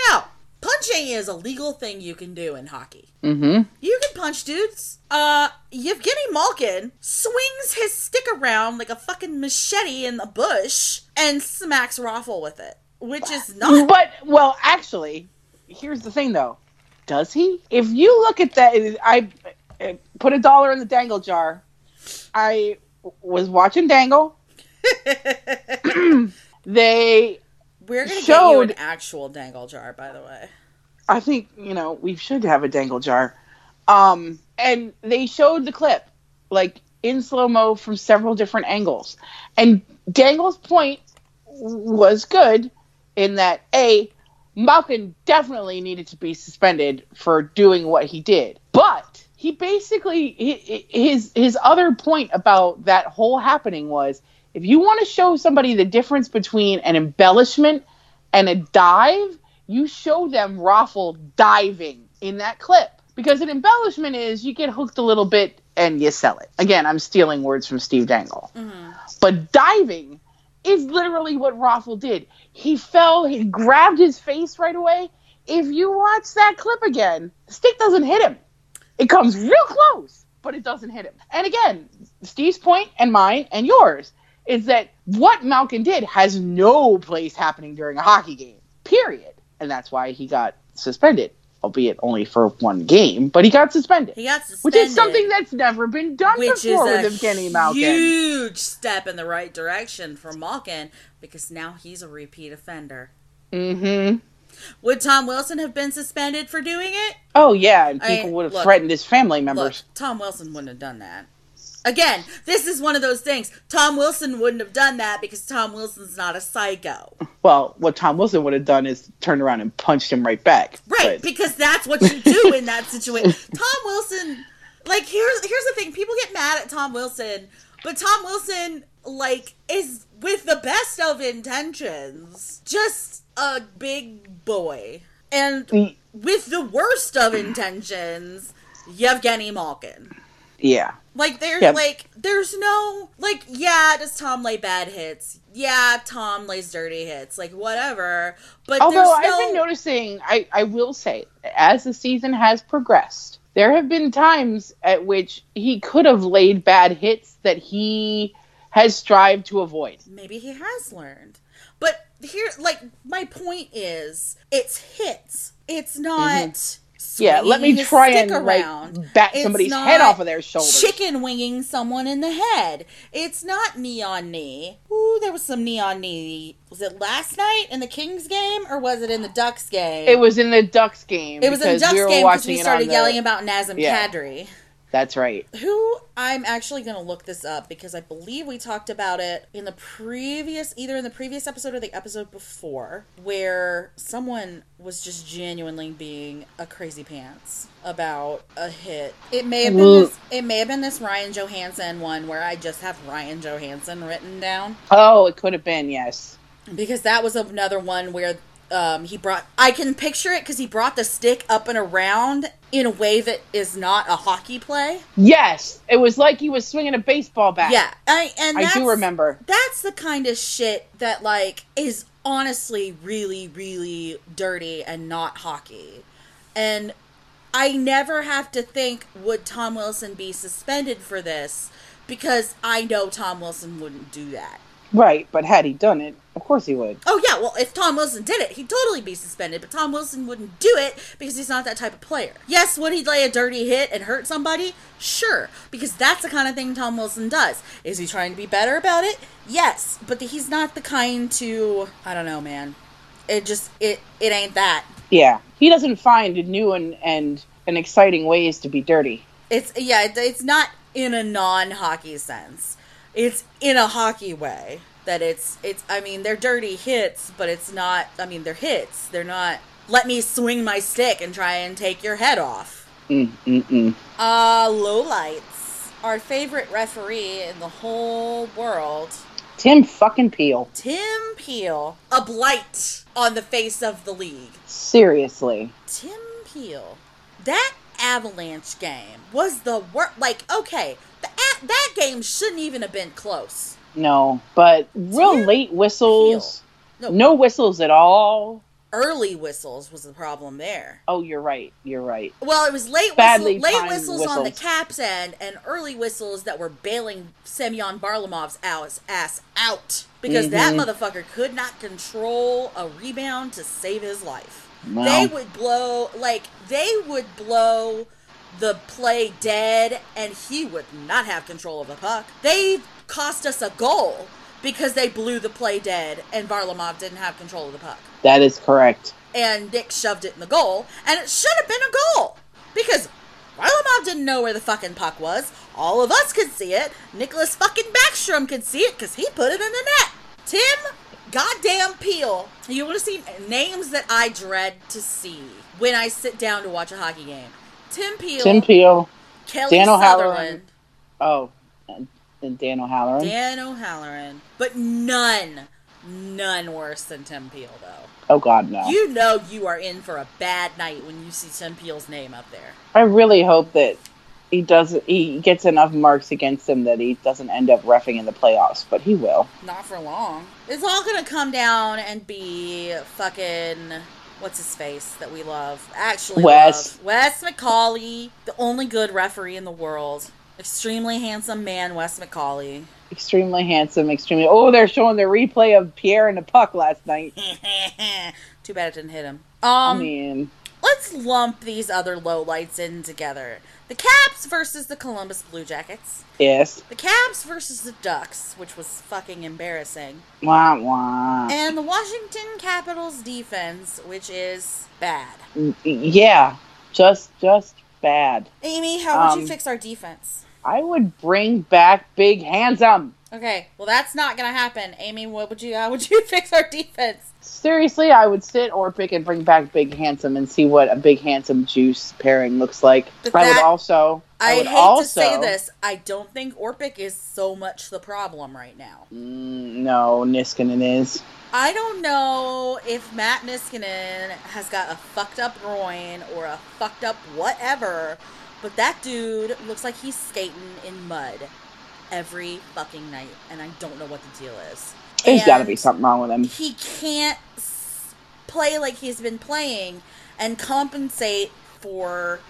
[SPEAKER 2] Now, punching is a legal thing you can do in hockey.
[SPEAKER 1] Mm-hmm.
[SPEAKER 2] You can punch dudes. Uh, Yevgeny Malkin swings his stick around like a fucking machete in the bush and smacks Raffl with it, which is not.
[SPEAKER 1] But well, actually, here's the thing though. Does he? If you look at that, I put a dollar in the dangle jar. I was watching Dangle. They,
[SPEAKER 2] We're gonna get you
[SPEAKER 1] showed-
[SPEAKER 2] an actual dangle jar, by the way.
[SPEAKER 1] I think you know, we should have a dangle jar. Um, and they showed the clip like in slow mo from several different angles, and Dangle's point was good in that a Malkin definitely needed to be suspended for doing what he did, but he basically his his other point about that whole happening was if you want to show somebody the difference between an embellishment and a dive, you show them Raffl diving in that clip because an embellishment is you get hooked a little bit and you sell it. Again, I'm stealing words from Steve Dangle. Mm-hmm. But diving is literally what Raffl did. He fell, he grabbed his face right away. If you watch that clip again, the stick doesn't hit him. It comes real close, but it doesn't hit him. And again, Steve's point and mine and yours is that what Malkin did has no place happening during a hockey game, period. And that's why he got suspended, albeit only for one game, but he got suspended.
[SPEAKER 2] He got
[SPEAKER 1] Which is something that's never been done
[SPEAKER 2] which is
[SPEAKER 1] before
[SPEAKER 2] a
[SPEAKER 1] with Evgeny Malkin.
[SPEAKER 2] huge step in the right direction for Malkin because now he's a repeat offender.
[SPEAKER 1] Mm-hmm.
[SPEAKER 2] Would Tom Wilson have been suspended for doing it?
[SPEAKER 1] Oh yeah, and
[SPEAKER 2] I-
[SPEAKER 1] people would have
[SPEAKER 2] look,
[SPEAKER 1] threatened his family
[SPEAKER 2] Look,
[SPEAKER 1] members.
[SPEAKER 2] Tom Wilson wouldn't have done that. Again, this is one of those things. Tom Wilson wouldn't have done that because Tom Wilson's not a psycho.
[SPEAKER 1] Well, what Tom Wilson would have done is turned around and punched him right back.
[SPEAKER 2] Right,
[SPEAKER 1] But-
[SPEAKER 2] because that's what you do in that situation. Tom Wilson, like here's here's the thing: people get mad at Tom Wilson, but Tom Wilson, like, is with the best of intentions, just a big boy, and
[SPEAKER 1] Mm,
[SPEAKER 2] with the worst of intentions, Yevgeny Malkin.
[SPEAKER 1] Yeah.
[SPEAKER 2] Like there's
[SPEAKER 1] Yeah.
[SPEAKER 2] like there's no like yeah does Tom lay bad hits yeah Tom lays dirty hits like whatever but
[SPEAKER 1] Although
[SPEAKER 2] there's
[SPEAKER 1] I've been noticing, I, I will say, as the season has progressed, there have been times at which he could have laid bad hits that he has strived to avoid.
[SPEAKER 2] maybe he has learned but here like my point is it's hits it's not mm-hmm.
[SPEAKER 1] Yeah, let me try and like
[SPEAKER 2] around.
[SPEAKER 1] bat
[SPEAKER 2] It's
[SPEAKER 1] somebody's head off of their shoulders.
[SPEAKER 2] Chicken winging someone in the head. It's not neon knee. Ooh, there was some neon knee. Was it last night in the Kings game or was it in the Ducks game?
[SPEAKER 1] It was in the Ducks game.
[SPEAKER 2] It was in the Ducks
[SPEAKER 1] we
[SPEAKER 2] game because we started
[SPEAKER 1] on the-
[SPEAKER 2] yelling about Nazem
[SPEAKER 1] Yeah.
[SPEAKER 2] Kadri.
[SPEAKER 1] That's right.
[SPEAKER 2] Who I'm actually going to look this up because I believe we talked about it in the previous, either in the previous episode or the episode before, where someone was just genuinely being a crazy pants about a hit. It may have been
[SPEAKER 1] Well-
[SPEAKER 2] this. It may have been this Ryan Johansen one where I just have Ryan Johansen written down
[SPEAKER 1] Oh, it could have been yes.
[SPEAKER 2] because that was another one where um, he brought. I can picture it because he brought the stick up and around in a way that is not a hockey play.
[SPEAKER 1] Yes, it was like he was swinging a baseball bat.
[SPEAKER 2] Yeah, I and
[SPEAKER 1] I do remember.
[SPEAKER 2] That's the kind of shit that like is honestly really really dirty and not hockey. And I never have to think would Tom Wilson be suspended for this because I know Tom Wilson wouldn't do that.
[SPEAKER 1] Right, but had he done it, of course he would.
[SPEAKER 2] Oh yeah, well if Tom Wilson did it, he'd totally be suspended, but Tom Wilson wouldn't do it because he's not that type of player. Yes, would he lay a dirty hit and hurt somebody? Sure, because that's the kind of thing Tom Wilson does. Is he trying to be better about it? Yes, but he's not the kind to I don't know, man. It just it it ain't that.
[SPEAKER 1] Yeah, he doesn't find new and and and exciting ways to be dirty.
[SPEAKER 2] It's yeah, it, it's not in a non-hockey sense. It's in a hockey way that it's it's I mean, they're dirty hits, but it's not I mean, they're hits. They're not let me swing my stick and try and take your head off.
[SPEAKER 1] Mm, mm, mm.
[SPEAKER 2] Uh lowlights. Our favorite referee in the whole world,
[SPEAKER 1] Tim fucking Peel.
[SPEAKER 2] Tim Peel, a blight on the face of the league.
[SPEAKER 1] Seriously.
[SPEAKER 2] Tim Peel. That Avalanche game was the worst. Like, okay, the, a- that game shouldn't even have been close.
[SPEAKER 1] No, but real late whistles.
[SPEAKER 2] No,
[SPEAKER 1] No whistles at all.
[SPEAKER 2] early whistles was the problem there.
[SPEAKER 1] Oh, you're right. You're right.
[SPEAKER 2] Well, it was late
[SPEAKER 1] Badly
[SPEAKER 2] whistle, late
[SPEAKER 1] timed
[SPEAKER 2] whistles, on the. Caps end and early whistles that were bailing Semyon Varlamov's ass, ass out because that
[SPEAKER 1] Mhm.
[SPEAKER 2] motherfucker could not control a rebound to save his life.
[SPEAKER 1] Well.
[SPEAKER 2] They would blow like they would blow the play dead and he would not have control of the puck. They cost us a goal because they blew the play dead and Varlamov didn't have control of the puck
[SPEAKER 1] That is correct.
[SPEAKER 2] and Nick shoved it in the goal, and it should have been a goal because Varlamov didn't know where the fucking puck was. All of us could see it. Nicholas fucking Backstrom could see it because he put it in the net. Tim, goddamn Peel. You want to see names that I dread to see when I sit down to watch a hockey game? Tim Peel,
[SPEAKER 1] Tim Peel.
[SPEAKER 2] Kelly
[SPEAKER 1] Dan.
[SPEAKER 2] Sutherland,
[SPEAKER 1] Oh, and Dan O'Halloran.
[SPEAKER 2] Dan O'Halloran, but none, none worse than Tim Peel though.
[SPEAKER 1] oh God, no.
[SPEAKER 2] You know you are in for a bad night when you see Tim Peel's name up there.
[SPEAKER 1] I really hope that he does. He gets enough marks against him that he doesn't end up refing in the playoffs, but he will.
[SPEAKER 2] Not for long. It's all gonna come down and be fucking what's his face that we love. Actually,
[SPEAKER 1] Wes.
[SPEAKER 2] love. Wes McCauley, the only good referee in the world. Extremely handsome man, Wes McCauley.
[SPEAKER 1] Extremely handsome. Extremely. Oh, they're showing the replay of Pierre and the puck last night.
[SPEAKER 2] Too bad it didn't hit him.
[SPEAKER 1] I
[SPEAKER 2] Um,
[SPEAKER 1] mean,
[SPEAKER 2] let's lump these other lowlights in together. The Caps versus the Columbus Blue Jackets.
[SPEAKER 1] yes.
[SPEAKER 2] The Caps versus the Ducks, which was fucking embarrassing.
[SPEAKER 1] Wah wah.
[SPEAKER 2] And the Washington Capitals defense, which is bad.
[SPEAKER 1] Yeah, just just bad.
[SPEAKER 2] Amy, how would you
[SPEAKER 1] Um,
[SPEAKER 2] fix our defense?
[SPEAKER 1] I would bring back Big Handsome.
[SPEAKER 2] Okay, well that's not gonna happen. Amy, what would you how would you fix our defense?
[SPEAKER 1] Seriously, I would sit or pick and bring back Big Handsome and see what a Big Handsome juice pairing looks like.
[SPEAKER 2] But
[SPEAKER 1] I would also. I,
[SPEAKER 2] I,
[SPEAKER 1] would
[SPEAKER 2] hate
[SPEAKER 1] also,
[SPEAKER 2] to say this, I don't think Orpik is so much the problem right now.
[SPEAKER 1] Mm, no, Niskanen is.
[SPEAKER 2] I don't know if Matt Niskanen has got a fucked up groin or a fucked up whatever, but that dude looks like he's skating in mud every fucking night, and I don't know what the deal is.
[SPEAKER 1] There's got to be something wrong with him.
[SPEAKER 2] He can't play like he's been playing and compensate for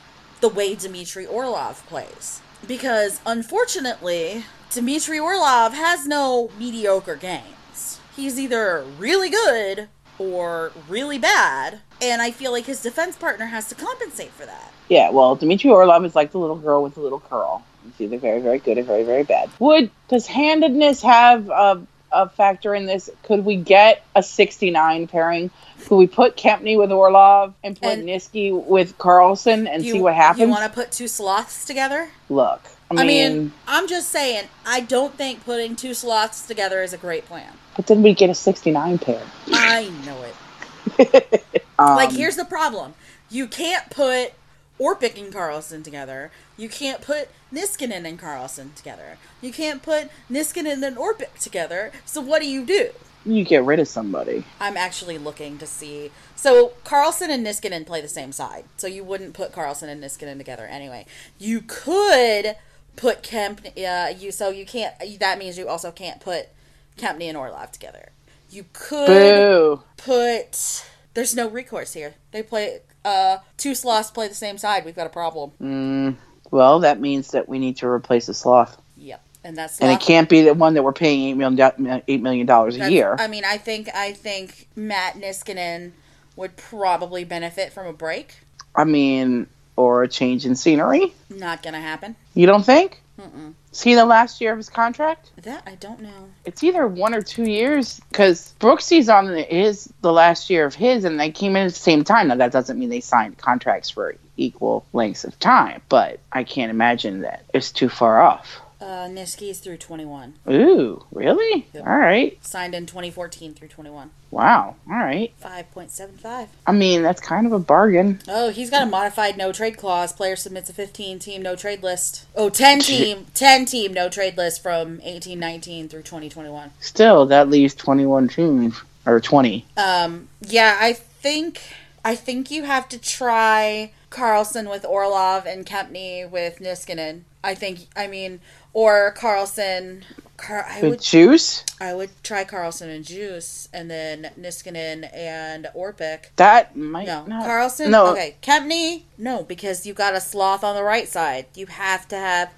[SPEAKER 2] the way Dmitry Orlov plays. Because unfortunately, Dmitry Orlov has no mediocre games. He's either really good or really bad, and I feel like his defense partner has to compensate for that.
[SPEAKER 1] Yeah, well, Dmitry Orlov is like the little girl with the little curl. It's either very, very good or very, very bad. Would does handedness have a, a factor in this? Could we get a 69 pairing? Could we put Kempny with Orlov and put
[SPEAKER 2] And-
[SPEAKER 1] Niski with Carlson and see what happens?
[SPEAKER 2] You want to put two sloths together?
[SPEAKER 1] Look, I mean,
[SPEAKER 2] I mean, I'm just saying, I don't think putting two sloths together is a great plan.
[SPEAKER 1] but then we get a 69 pair.
[SPEAKER 2] I know it.
[SPEAKER 1] Um,
[SPEAKER 2] Like, here's the problem you can't put Orpik and Carlson together. You can't put Niskanen and Carlson together. You can't put Niskanen and Orpik together. So, what do you do?
[SPEAKER 1] you get rid of somebody.
[SPEAKER 2] I'm actually looking to see. So Carlson and Niskanen play the same side, so you wouldn't put Carlson and Niskanen together anyway. You could put Kemp. Uh, you so you can't. That means you also can't put Kempny and Orlov together. You could
[SPEAKER 1] Boo.
[SPEAKER 2] put. There's no recourse here. They play. Uh, two sloths play the same side. We've got a problem.
[SPEAKER 1] Mm, well, that means that we need to replace a sloth.
[SPEAKER 2] Yep, and that's
[SPEAKER 1] And it can't be the one that we're paying eight million eight million dollars a
[SPEAKER 2] That's-
[SPEAKER 1] year.
[SPEAKER 2] I mean, I think I think Matt Niskanen would probably benefit from a break.
[SPEAKER 1] I mean, or a change in scenery.
[SPEAKER 2] Not gonna happen.
[SPEAKER 1] You don't think?
[SPEAKER 2] Mm-mm.
[SPEAKER 1] Is he in the last year of his contract?
[SPEAKER 2] That I don't know.
[SPEAKER 1] It's either one or two years because Brooksy's on his the last year of his, and they came in at the same time. Now that doesn't mean they signed contracts for equal lengths of time, but I can't imagine that it's too far off.
[SPEAKER 2] Uh, Niski's through 21.
[SPEAKER 1] Ooh, really?
[SPEAKER 2] Yep.
[SPEAKER 1] All right.
[SPEAKER 2] Signed in 2014 through 21.
[SPEAKER 1] Wow. All right.
[SPEAKER 2] 5.75.
[SPEAKER 1] I mean, that's kind of a bargain.
[SPEAKER 2] Oh, he's got a modified no trade clause. Player submits a 15 team no trade list. Oh, 10 team, 10 team no trade list from 1819 through 2021.
[SPEAKER 1] Still, that leaves twenty-one teams or twenty.
[SPEAKER 2] Um, yeah, I think I think you have to try Carlson with Orlov and Kempny with Niskanen. I think I mean or Carlson Car- I would
[SPEAKER 1] juice.
[SPEAKER 2] I would try Carlson and Juice and then Niskanen and Orpik.
[SPEAKER 1] That might
[SPEAKER 2] No,
[SPEAKER 1] not.
[SPEAKER 2] Carlson.
[SPEAKER 1] No.
[SPEAKER 2] Okay, Kempny. No, because you got a sloth on the right side. You have to have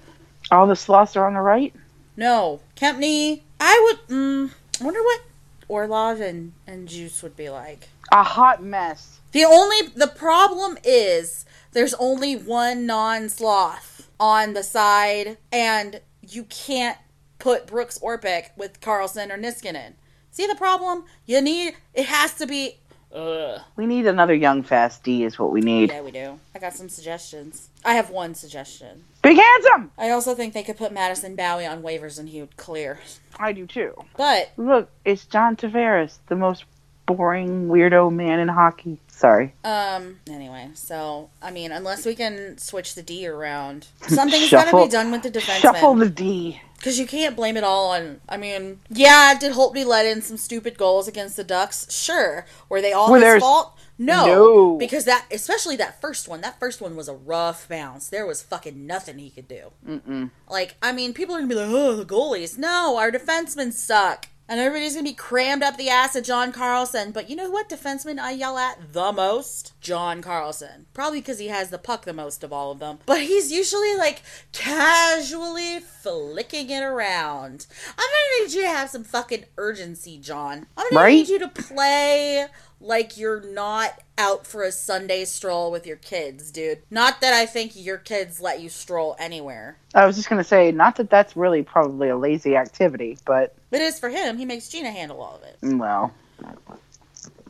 [SPEAKER 1] All the sloths are on the right.
[SPEAKER 2] no Kempny. I would. Mm, I wonder what Orlov and and Juice would be like.
[SPEAKER 1] A hot mess.
[SPEAKER 2] The only the problem is there's only one non-sloth on the side, and you can't put Brooks Orpik with Carlson or Niskanen. See the problem? You need it has to be. Ugh.
[SPEAKER 1] We need another young fast D. Is what we need.
[SPEAKER 2] Yeah, we do. I got some suggestions. I have one suggestion.
[SPEAKER 1] Big handsome.
[SPEAKER 2] I also think they could put Madison Bowey on waivers and he would clear.
[SPEAKER 1] I do too.
[SPEAKER 2] But
[SPEAKER 1] Look, it's John Tavares, the most boring weirdo man in hockey. Sorry.
[SPEAKER 2] um anyway, so I mean, unless we can switch the D around, something's got to be done with the defenseman.
[SPEAKER 1] Shuffle the D.
[SPEAKER 2] Because you can't blame it all on. I mean, yeah, did Holtby let in some stupid goals against the Ducks? Sure. Were they all
[SPEAKER 1] Were
[SPEAKER 2] his fault? No.
[SPEAKER 1] No.
[SPEAKER 2] Because that, especially that first one, that first one was a rough bounce. There was fucking nothing he could do.
[SPEAKER 1] Mm-mm.
[SPEAKER 2] Like, I mean, people are gonna be like, oh, the goalies. No, our defensemen suck. And everybody's gonna be crammed up the ass of John Carlson. But you know what defenseman I yell at the most? John Carlson. Probably because he has the puck the most of all of them. But he's usually like casually flicking it around. I'm gonna need you to have some fucking urgency, John. I'm gonna
[SPEAKER 1] Right?
[SPEAKER 2] need you to play like you're not out for a Sunday stroll with your kids, dude. Not that I think your kids let you stroll anywhere.
[SPEAKER 1] I was just gonna say, not that that's really probably a lazy activity, but
[SPEAKER 2] It is for him. He makes Gina handle all of it.
[SPEAKER 1] Mm, well,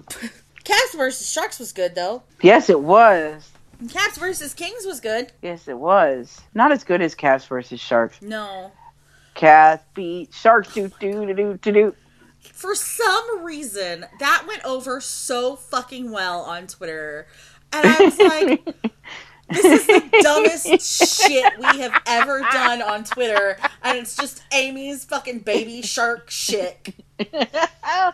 [SPEAKER 2] Cats versus Sharks was good though.
[SPEAKER 1] yes, it was.
[SPEAKER 2] Cats versus Kings was good.
[SPEAKER 1] Yes, it was. Not as good as Cats versus Sharks.
[SPEAKER 2] No.
[SPEAKER 1] Cats beat Sharks. Do do do do do do.
[SPEAKER 2] For some reason, that went over so fucking well on Twitter. And I was like, this is the dumbest shit we have ever done on Twitter. And it's just Amy's fucking baby shark shit.
[SPEAKER 1] I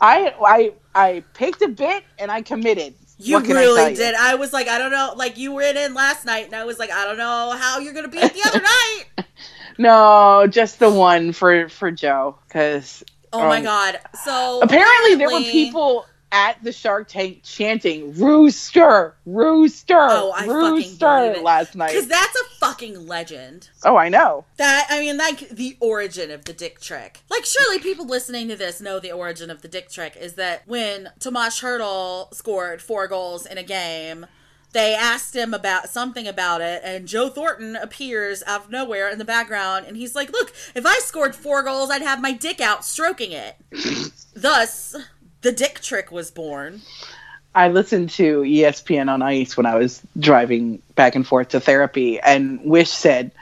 [SPEAKER 1] I I picked a bit and I committed.
[SPEAKER 2] You
[SPEAKER 1] can I
[SPEAKER 2] really
[SPEAKER 1] you?
[SPEAKER 2] did. I was like, I don't know. Like, you were in last night, and I was like, I don't know how you're going to beat the other night.
[SPEAKER 1] No, just the one for for Joe because
[SPEAKER 2] Oh my
[SPEAKER 1] Um,
[SPEAKER 2] god. So
[SPEAKER 1] apparently there were people at the Shark Tank chanting "Rooster, Rooster,
[SPEAKER 2] Oh, I
[SPEAKER 1] Rooster" last night.
[SPEAKER 2] Because that's a fucking legend.
[SPEAKER 1] Oh, I know.
[SPEAKER 2] That I mean, like the origin of the dick trick. Like, surely people listening to this know the origin of the dick trick is that when Tomas Hertl scored four goals in a game, they asked him about something about it, and Joe Thornton appears out of nowhere in the background, and he's like, "Look, if I scored four goals, I'd have my dick out stroking it." Thus, the dick trick was born.
[SPEAKER 1] I listened to ESPN on Ice when I was driving back and forth to therapy, and Wysh said,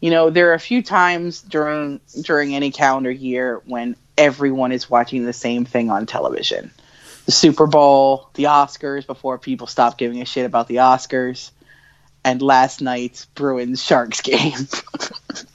[SPEAKER 1] "You know, there are a few times during during any calendar year when everyone is watching the same thing on television: the Super Bowl, the Oscars, before people stop giving a shit about the Oscars, and last night's Bruins Sharks game."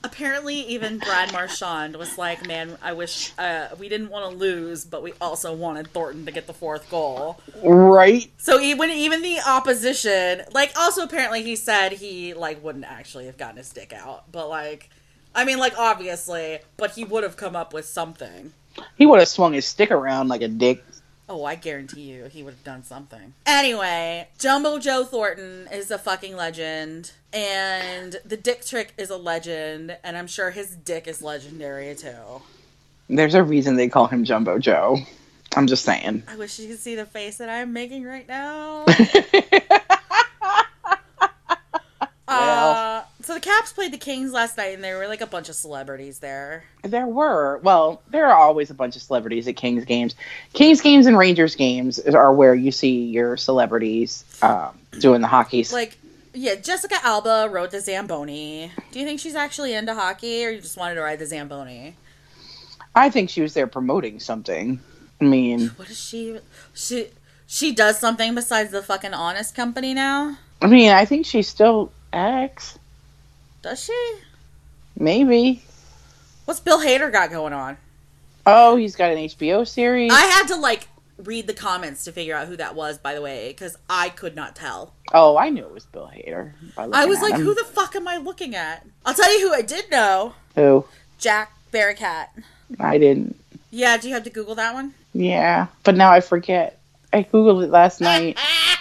[SPEAKER 2] Apparently, even Brad Marchand was like, "Man, I wish uh, we didn't want to lose, but we also wanted Thornton to get the fourth goal."
[SPEAKER 1] right?
[SPEAKER 2] So even even the opposition, like, also apparently he said he like wouldn't actually have gotten his dick out, but like, I mean, like obviously, but he would have come up with something.
[SPEAKER 1] He would have swung his stick around like a dick.
[SPEAKER 2] Oh, I guarantee you, he would have done something. Anyway, Jumbo Joe Thornton is a fucking legend, and the dick trick is a legend, and I'm sure his dick is legendary too.
[SPEAKER 1] There's a reason they call him Jumbo Joe. I'm just saying.
[SPEAKER 2] I wish you could see the face that I'm making right now. uh, so the Caps played the Kings last night, and there were like a bunch of celebrities there.
[SPEAKER 1] There were. Well, there are always a bunch of celebrities at Kings games. Kings games and Rangers games are where you see your celebrities um, doing the hockey.
[SPEAKER 2] Like, yeah, Jessica Alba rode the Zamboni. Do you think she's actually into hockey, or you just wanted to ride the Zamboni?
[SPEAKER 1] I think she was there promoting something. I mean,
[SPEAKER 2] What is she? She she does something besides the fucking Honest Company now.
[SPEAKER 1] I mean, I think she's still ex.
[SPEAKER 2] Does she?
[SPEAKER 1] Maybe.
[SPEAKER 2] What's Bill Hader got going on?
[SPEAKER 1] Oh, he's got an HBO series.
[SPEAKER 2] I had to like read the comments to figure out who that was. By the way, because I could not tell.
[SPEAKER 1] oh, I knew it was Bill Hader.
[SPEAKER 2] I was like,
[SPEAKER 1] him.
[SPEAKER 2] who the fuck am I looking at? I'll tell you who I did know.
[SPEAKER 1] Who?
[SPEAKER 2] Jack Barakat.
[SPEAKER 1] I didn't.
[SPEAKER 2] Yeah, do you have to Google that one?
[SPEAKER 1] Yeah, but now I forget. I googled it last night.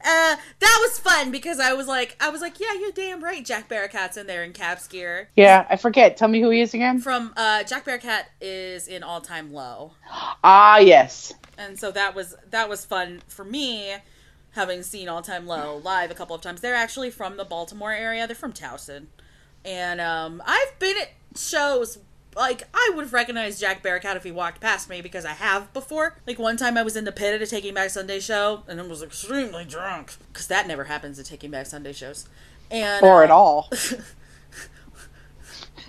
[SPEAKER 2] Uh, that was fun because I was like, I was like, yeah, you're damn right. Jack Barakat's in there in Caps gear.
[SPEAKER 1] Yeah, I forget. Tell me who he is again.
[SPEAKER 2] From uh, Jack Barakat is in All Time Low,
[SPEAKER 1] Ah, yes.
[SPEAKER 2] and so that was that was fun for me, having seen All Time Low live a couple of times. They're actually from the Baltimore area. They're from Towson, and um, I've been at shows. Like I would have recognized Jack Barakat if he walked past me because I have before. Like one time I was in the pit at a Taking Back Sunday show and I was extremely drunk because that never happens at Taking Back Sunday shows. And
[SPEAKER 1] Or
[SPEAKER 2] uh,
[SPEAKER 1] at all.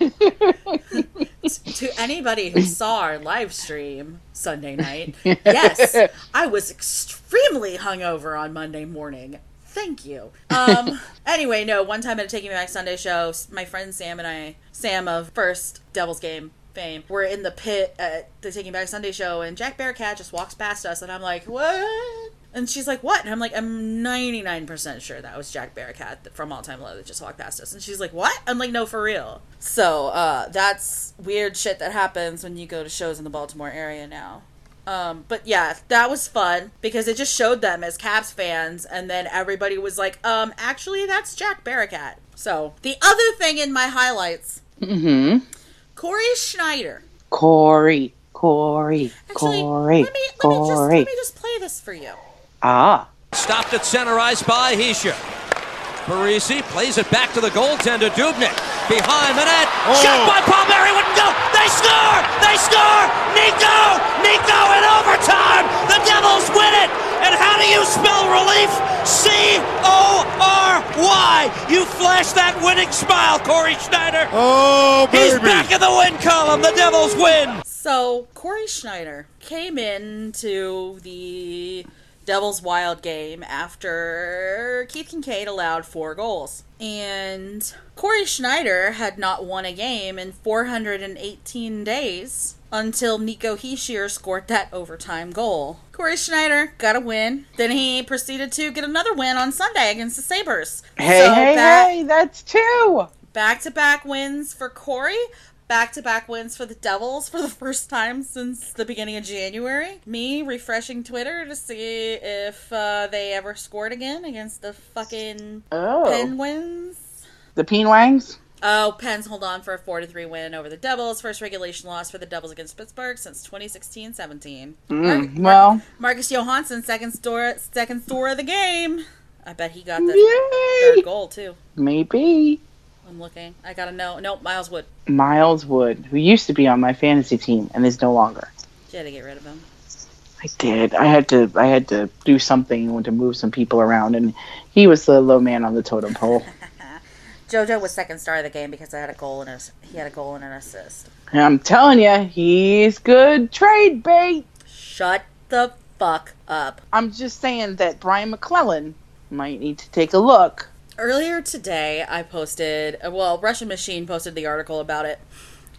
[SPEAKER 2] to anybody who saw our live stream Sunday night, yes, I was extremely hungover on Monday morning. Thank you. Um. anyway, no. One time at a Taking Back Sunday show, my friend Sam and I, Sam of First Devil's Game fame, were in the pit at the Taking Back Sunday show, and Jack Barakat just walks past us, and I'm like, "What?" And she's like, "What?" And I'm like, "I'm 99% sure that was Jack Barakat from All Time Low that just walked past us." And she's like, "What?" I'm like, "No, for real." So uh, that's weird shit that happens when you go to shows in the Baltimore area now. Um, but yeah, that was fun because it just showed them as Caps fans, and then everybody was like, um, actually, that's Jack Barakat. So the other thing in my highlights,
[SPEAKER 1] Mm-hmm.
[SPEAKER 2] Cory Schneider.
[SPEAKER 1] Cory, Cory,
[SPEAKER 2] Actually,
[SPEAKER 1] Cory,
[SPEAKER 2] let me let me just
[SPEAKER 1] Cory.
[SPEAKER 2] let me just play this for you.
[SPEAKER 1] Ah,
[SPEAKER 3] Stopped at center ice by Hischier. Parise plays it back to the goaltender, Dubnyk. Behind the net. Oh. Shot by Palmieri. Wouldn't go. They score! They score! Nico! Nico in overtime! The Devils win it! And how do you spell relief? C-O-R-Y. You flash that winning smile, Cory Schneider.
[SPEAKER 4] Oh,
[SPEAKER 3] He's back in the win column. The Devils win.
[SPEAKER 2] So Corey Schneider came into the Devils Wild game after Keith Kinkaid allowed four goals. And Cory Schneider had not won a game in 418 days until Nico Hischier scored that overtime goal. Cory Schneider got a win. Then he proceeded to get another win on Sunday against the Sabres.
[SPEAKER 1] hey,
[SPEAKER 2] So
[SPEAKER 1] hey,
[SPEAKER 2] back-
[SPEAKER 1] hey, that's two.
[SPEAKER 2] back to back wins for Cory. Back to back wins for the Devils for the first time since the beginning of January. Me refreshing Twitter to see if uh, they ever scored again against the fucking
[SPEAKER 1] Oh,
[SPEAKER 2] Penguins.
[SPEAKER 1] the Peenwangs.
[SPEAKER 2] Oh, Pens hold on for a 4 to 3 win over the Devils. First regulation loss for the Devils against Pittsburgh since 2016 17.
[SPEAKER 1] Mm, well,
[SPEAKER 2] Marcus Johansson, second store, second store of the game. I bet he got the
[SPEAKER 1] yay!
[SPEAKER 2] third goal, too.
[SPEAKER 1] Maybe
[SPEAKER 2] I'm looking. I gotta know. Nope, Miles Wood.
[SPEAKER 1] Miles Wood, who used to be on my fantasy team and is no longer.
[SPEAKER 2] You had to get rid of him.
[SPEAKER 1] I did. I had to. I had to do something to move some people around, and he was the low man on the totem pole.
[SPEAKER 2] JoJo was second star of the game because I had a goal and a, he had a goal and an assist.
[SPEAKER 1] And I'm telling you, he's good trade bait.
[SPEAKER 2] Shut the fuck up.
[SPEAKER 1] I'm just saying that Brian MacLellan might need to take a look.
[SPEAKER 2] Earlier today, I posted, well, Russian Machine posted the article about it.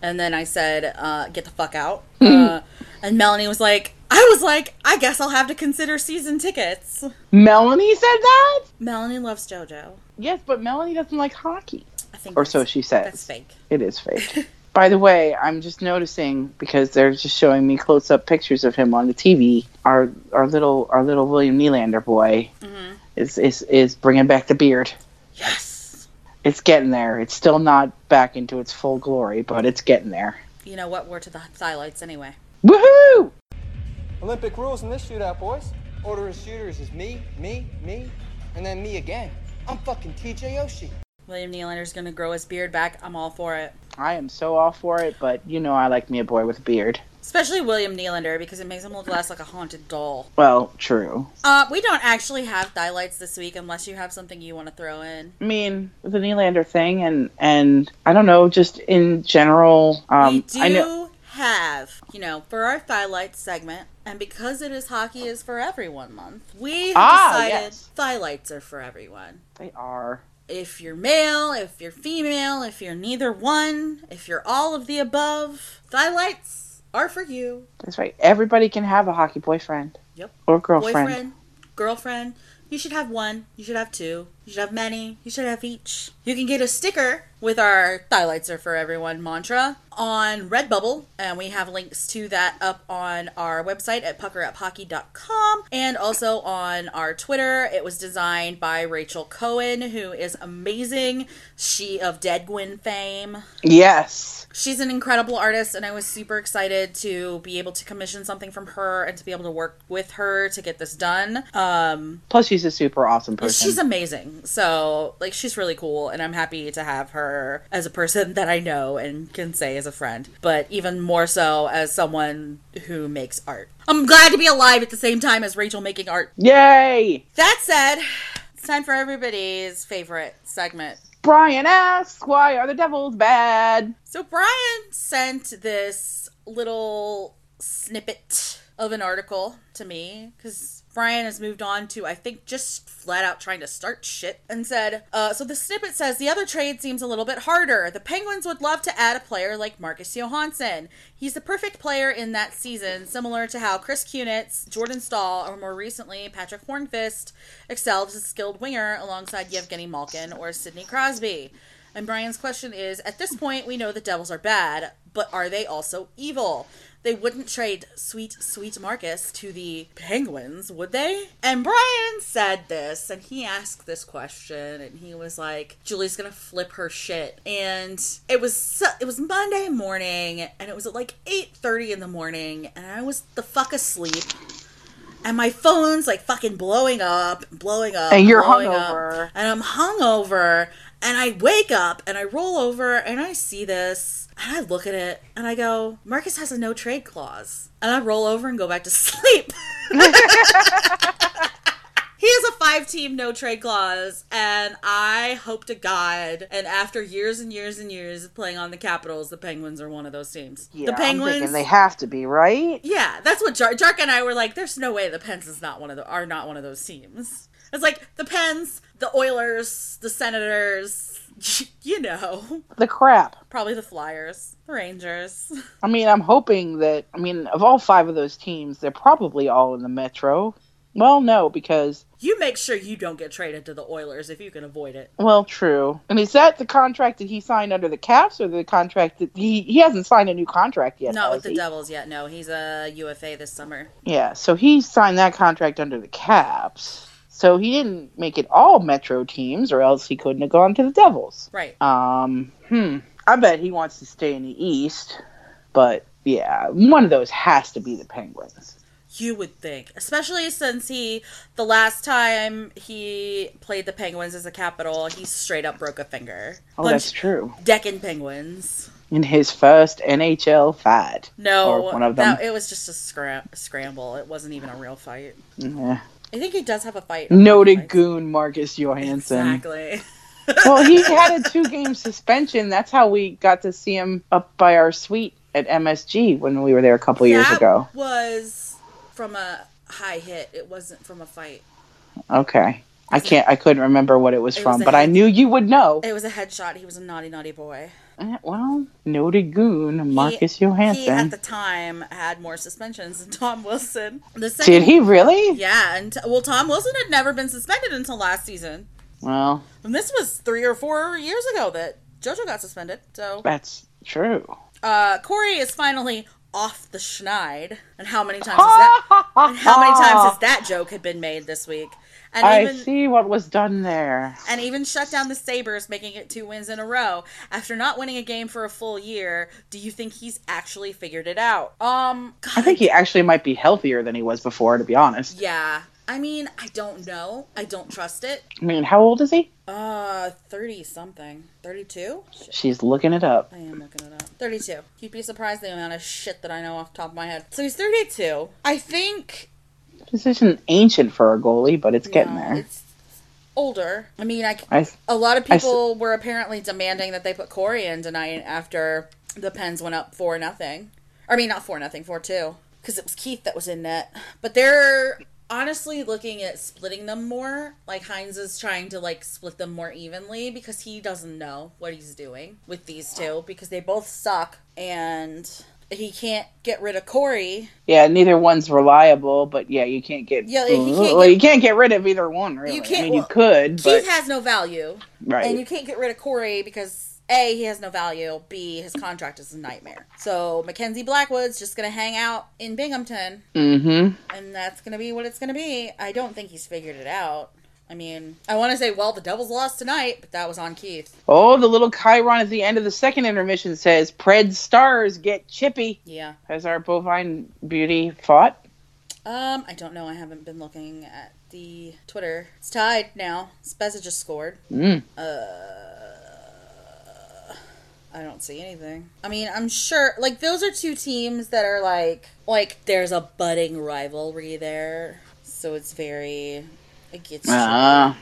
[SPEAKER 2] And then I said, uh, get the fuck out. uh, and Melanie was like, I was like, I guess I'll have to consider season tickets.
[SPEAKER 1] Melanie said that.
[SPEAKER 2] Melanie loves JoJo.
[SPEAKER 1] Yes, but Melanie doesn't like hockey,
[SPEAKER 2] I think
[SPEAKER 1] or so she says.
[SPEAKER 2] That's fake.
[SPEAKER 1] It is fake. By the way, I'm just noticing because they're just showing me close-up pictures of him on the TV. Our our little our little William Nylander boy
[SPEAKER 2] Mhm.
[SPEAKER 1] is is is bringing back the beard.
[SPEAKER 2] Yes.
[SPEAKER 1] It's getting there. It's still not back into its full glory, but it's getting there.
[SPEAKER 2] You know what? We're to the highlights anyway.
[SPEAKER 1] Woohoo!
[SPEAKER 4] Olympic rules in this shootout, boys. Order of shooters is me, me, me, and then me again. I'm fucking TJ Oshie.
[SPEAKER 2] William Nylander's gonna grow his beard back. I'm all for it.
[SPEAKER 1] I am so all for it, but you know I like me a boy with a beard.
[SPEAKER 2] Especially William Nylander because it makes him look less like a haunted doll.
[SPEAKER 1] Well, true.
[SPEAKER 2] Uh, we don't actually have highlights this week unless you have something you want to throw in.
[SPEAKER 1] I mean, the Nylander thing, and and I don't know, just in general. Um,
[SPEAKER 2] we do
[SPEAKER 1] I know.
[SPEAKER 2] have, you know, for our highlights segment, and because it is Hockey is for Everyone month, we have
[SPEAKER 1] Ah,
[SPEAKER 2] decided
[SPEAKER 1] yes.
[SPEAKER 2] highlights are for everyone.
[SPEAKER 1] They are.
[SPEAKER 2] If you're male, if you're female, if you're neither one, if you're all of the above, highlights are for you.
[SPEAKER 1] That's right. Everybody can have a hockey boyfriend.
[SPEAKER 2] Yep.
[SPEAKER 1] Or girlfriend.
[SPEAKER 2] boyfriend, girlfriend. You should have one. You should have two. You should have many. You should have each. You can get a sticker with our highlights are for everyone mantra on Redbubble, and we have links to that up on our website at puckeruphockey.com and also on our Twitter. It was designed by Rachel Cohen, who is amazing. She of Dead Gwyn fame.
[SPEAKER 1] Yes.
[SPEAKER 2] She's an incredible artist, and I was super excited to be able to commission something from her and to be able to work with her to get this done. Um,
[SPEAKER 1] Plus, she's a super awesome person.
[SPEAKER 2] she's amazing. So, like, she's really cool, and I'm happy to have her as a person that I know and can say as a friend, but even more so as someone who makes art. I'm glad to be alive at the same time as Rachel making art.
[SPEAKER 1] Yay!
[SPEAKER 2] That said, it's time for everybody's favorite segment
[SPEAKER 1] Brian asks, why are the Devils bad?
[SPEAKER 2] So Brian sent this little snippet of an article to me because Brian has moved on to, I think, just flat out trying to start shit and said, uh, so the snippet says the other trade seems a little bit harder. The Penguins would love to add a player like Marcus Johansson. He's the perfect player in that season, similar to how Chris Kunitz, Jordan Staal, or more recently Patric Hornqvist excelled as a skilled winger alongside Yevgeny Malkin or Sidney Crosby. And Brian's question is At this point, we know the Devils are bad, but are they also evil? They wouldn't trade sweet, sweet Marcus to the Penguins, would they? And Brian said this, and he asked this question, and he was like, "Julie's gonna flip her shit." And it was it was Monday morning, and it was at like eight thirty in the morning, and I was the fuck asleep. And my phone's like fucking blowing up, blowing up,
[SPEAKER 1] And you're
[SPEAKER 2] blowing up.
[SPEAKER 1] hungover.
[SPEAKER 2] and I'm hungover, and I wake up and I roll over and I see this, and I look at it and I go, Marcus has a no trade clause, and I roll over and go back to sleep. He has a five team no trade clause, and I hope to God, and after years and years and years of playing on the Capitals, the Penguins are one of those teams.
[SPEAKER 1] Yeah,
[SPEAKER 2] the Penguins,
[SPEAKER 1] they have to be, right?
[SPEAKER 2] yeah, that's what Jark, Jark and I were like. There's no way the Pens is not one of the are not one of those teams. It's like the Pens, the Oilers, the Senators, you know,
[SPEAKER 1] The crap.
[SPEAKER 2] probably the Flyers, the Rangers.
[SPEAKER 1] I mean, I'm hoping that, I mean, of all five of those teams, they're probably all in the Metro. Well, no, because
[SPEAKER 2] You make sure you don't get traded to the Oilers if you can avoid it.
[SPEAKER 1] well, true. And is that the contract that he signed under the Caps, or the contract that he he hasn't signed a new contract yet?
[SPEAKER 2] Not with the
[SPEAKER 1] he?
[SPEAKER 2] Devils yet. No, he's a UFA this summer.
[SPEAKER 1] Yeah, so he signed that contract under the Caps. So he didn't make it all Metro teams, or else he couldn't have gone to the Devils.
[SPEAKER 2] Right.
[SPEAKER 1] Um, hmm. I bet he wants to stay in the East, but yeah, one of those has to be the Penguins.
[SPEAKER 2] You would think, especially since he, the last time he played the Penguins as a Capital, he straight up broke a finger.
[SPEAKER 1] Oh, that's true.
[SPEAKER 2] Decking Penguins.
[SPEAKER 1] In his first NHL fight.
[SPEAKER 2] No,
[SPEAKER 1] one of them.
[SPEAKER 2] that- it was just a scram- scramble. It wasn't even a real fight.
[SPEAKER 1] Yeah.
[SPEAKER 2] I think he does have a fight.
[SPEAKER 1] Noted
[SPEAKER 2] Fights.
[SPEAKER 1] goon Marcus Johansson.
[SPEAKER 2] Exactly.
[SPEAKER 1] well, he had a two game suspension. That's how we got to see him up by our suite at MSG when we were there a couple years ago.
[SPEAKER 2] was from a high hit. It wasn't from a fight.
[SPEAKER 1] Okay. I can't I couldn't remember what it was
[SPEAKER 2] It
[SPEAKER 1] from,
[SPEAKER 2] was
[SPEAKER 1] but I knew you would know.
[SPEAKER 2] It was a headshot. He was a naughty, naughty boy.
[SPEAKER 1] Eh, Well, noted goon Marcus
[SPEAKER 2] he,
[SPEAKER 1] Johansson.
[SPEAKER 2] He at the time had more suspensions than Tom Wilson. The
[SPEAKER 1] Did he really?
[SPEAKER 2] Yeah, and well, Tom Wilson had never been suspended until last season,
[SPEAKER 1] Well,
[SPEAKER 2] and this was three or four years ago that JoJo got suspended. So,
[SPEAKER 1] that's true.
[SPEAKER 2] uh, Cory is finally off the schneid. And how many times has that? and how many times has that joke had been made this week? And
[SPEAKER 1] I
[SPEAKER 2] even
[SPEAKER 1] see what was done there.
[SPEAKER 2] and even shut down the Sabres, making it two wins in a row. After not winning a game for a full year, do you think he's actually figured it out? Um, God,
[SPEAKER 1] I think he actually might be healthier than he was before, to be honest.
[SPEAKER 2] yeah. I mean, I don't know. I don't trust it.
[SPEAKER 1] I mean, how old is he?
[SPEAKER 2] Uh, 30 something. 32?
[SPEAKER 1] She's looking it up.
[SPEAKER 2] I am looking it up. 32. You'd be surprised the amount of shit that I know off the top of my head. So he's 32. I think.
[SPEAKER 1] This isn't ancient for a goalie, but it's getting there.
[SPEAKER 2] It's older. I mean, I,
[SPEAKER 1] I,
[SPEAKER 2] A lot of
[SPEAKER 1] I
[SPEAKER 2] people were apparently demanding that they put Cory in tonight after the Pens went up four nothing. I mean, not four nothing, four two, because it was Keith that was in net. But they're honestly looking at splitting them more. Like Hynes is trying to like split them more evenly because he doesn't know what he's doing with these two because they both suck and he can't get rid of Cory.
[SPEAKER 1] yeah, neither one's reliable, but yeah, you can't get.
[SPEAKER 2] Yeah, he can't
[SPEAKER 1] well,
[SPEAKER 2] get-
[SPEAKER 1] you can't get rid of either one, really.
[SPEAKER 2] You can't-
[SPEAKER 1] I mean,
[SPEAKER 2] well,
[SPEAKER 1] you could, but
[SPEAKER 2] Keith has no value.
[SPEAKER 1] right.
[SPEAKER 2] And you can't get rid of Cory because A, he has no value, B, his contract is a nightmare. So Mackenzie Blackwood's just gonna hang out in Binghamton
[SPEAKER 1] mm-hmm.
[SPEAKER 2] and that's gonna be what it's gonna be. I don't think he's figured it out. I mean, I want to say, well, the Devils lost tonight, but that was on Keith.
[SPEAKER 1] Oh, the little Chiron at the end of the second intermission says, "Pred stars get chippy."
[SPEAKER 2] Yeah.
[SPEAKER 1] Has our bovine beauty fought?
[SPEAKER 2] Um, I don't know. I haven't been looking at the Twitter. It's tied now. Spezza just scored.
[SPEAKER 1] Mm.
[SPEAKER 2] I don't see anything. I mean, I'm sure like those are two teams that are like like there's a budding rivalry there. So it's very it gets
[SPEAKER 1] Ah.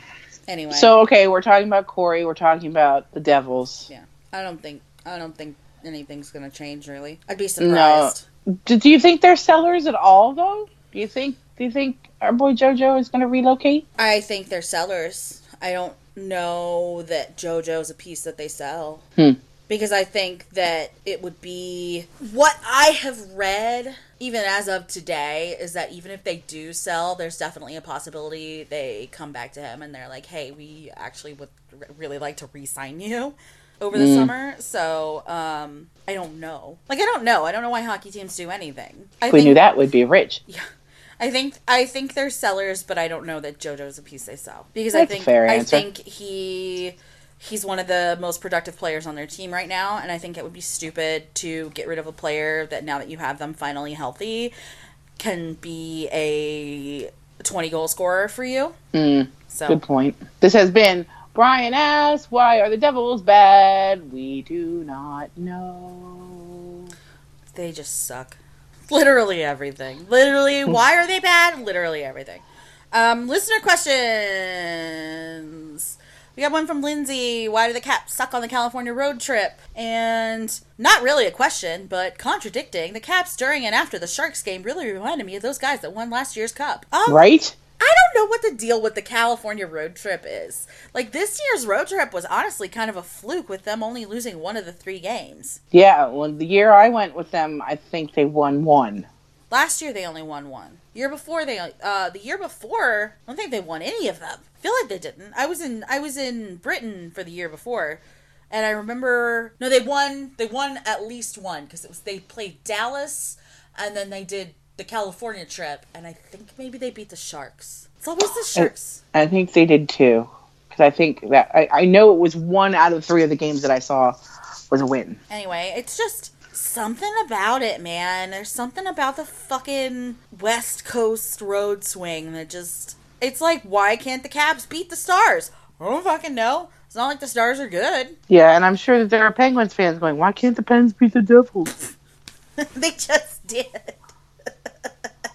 [SPEAKER 2] anyway.
[SPEAKER 1] So okay, we're talking about Cory. We're talking about the Devils.
[SPEAKER 2] yeah. I don't think I don't think anything's going to change really. I'd be surprised.
[SPEAKER 1] Do, do you think they're sellers at all, though? Do you think? Do you think our boy JoJo is going to relocate?
[SPEAKER 2] I think they're sellers. I don't know that JoJo's a piece that they sell.
[SPEAKER 1] Hmm.
[SPEAKER 2] Because I think that it would be what I have read, even as of today, is that even if they do sell, there's definitely a possibility they come back to him and they're like, "Hey, we actually would really like to re-sign you over the summer." So um, I don't know. Like I don't know. I don't know why hockey teams do anything. I
[SPEAKER 1] If we knew that, we'd be rich.
[SPEAKER 2] Yeah I think I think they're sellers, but I don't know that JoJo's a piece they sell because
[SPEAKER 1] That's
[SPEAKER 2] I think I think he he's one of the most productive players on their team right now, and I think it would be stupid to get rid of a player that now that you have them finally healthy can be a twenty goal scorer for you.
[SPEAKER 1] Mm,
[SPEAKER 2] So
[SPEAKER 1] good point. This has been Brian asks, "Why are the Devils bad?" We do not know.
[SPEAKER 2] they just suck. Literally everything. Literally, why are they bad? Literally everything. Um, listener questions. We got one from Lindsay. Why do the Caps suck on the California road trip? And not really a question, but contradicting. The Caps during and after the Sharks game really reminded me of those guys that won last year's Cup. Um,
[SPEAKER 1] Right?
[SPEAKER 2] I don't know what the deal with the California road trip is. Like this year's road trip was honestly kind of a fluke with them only losing one of the three games.
[SPEAKER 1] Yeah. Well, the year I went with them, I think they won one.
[SPEAKER 2] Last year they only won one. Year before they uh the year before, I don't think they won any of them. I feel like they didn't. I was in I was in Britain for the year before. And I remember no they won they won at least one cuz it was they played Dallas and then they did the California trip and I think maybe they beat the Sharks. It's always the Sharks.
[SPEAKER 1] I think they did too. Because I think that I, I know it was one out of three of the games that I saw was a win.
[SPEAKER 2] Anyway, it's just something about it, man. There's something about the fucking West Coast road swing that just. It's like, why can't the Caps beat the Stars? I don't fucking know. It's not like the Stars are good.
[SPEAKER 1] Yeah, and I'm sure that there are Penguins fans going, why can't the Pens beat the Devils?
[SPEAKER 2] they just did.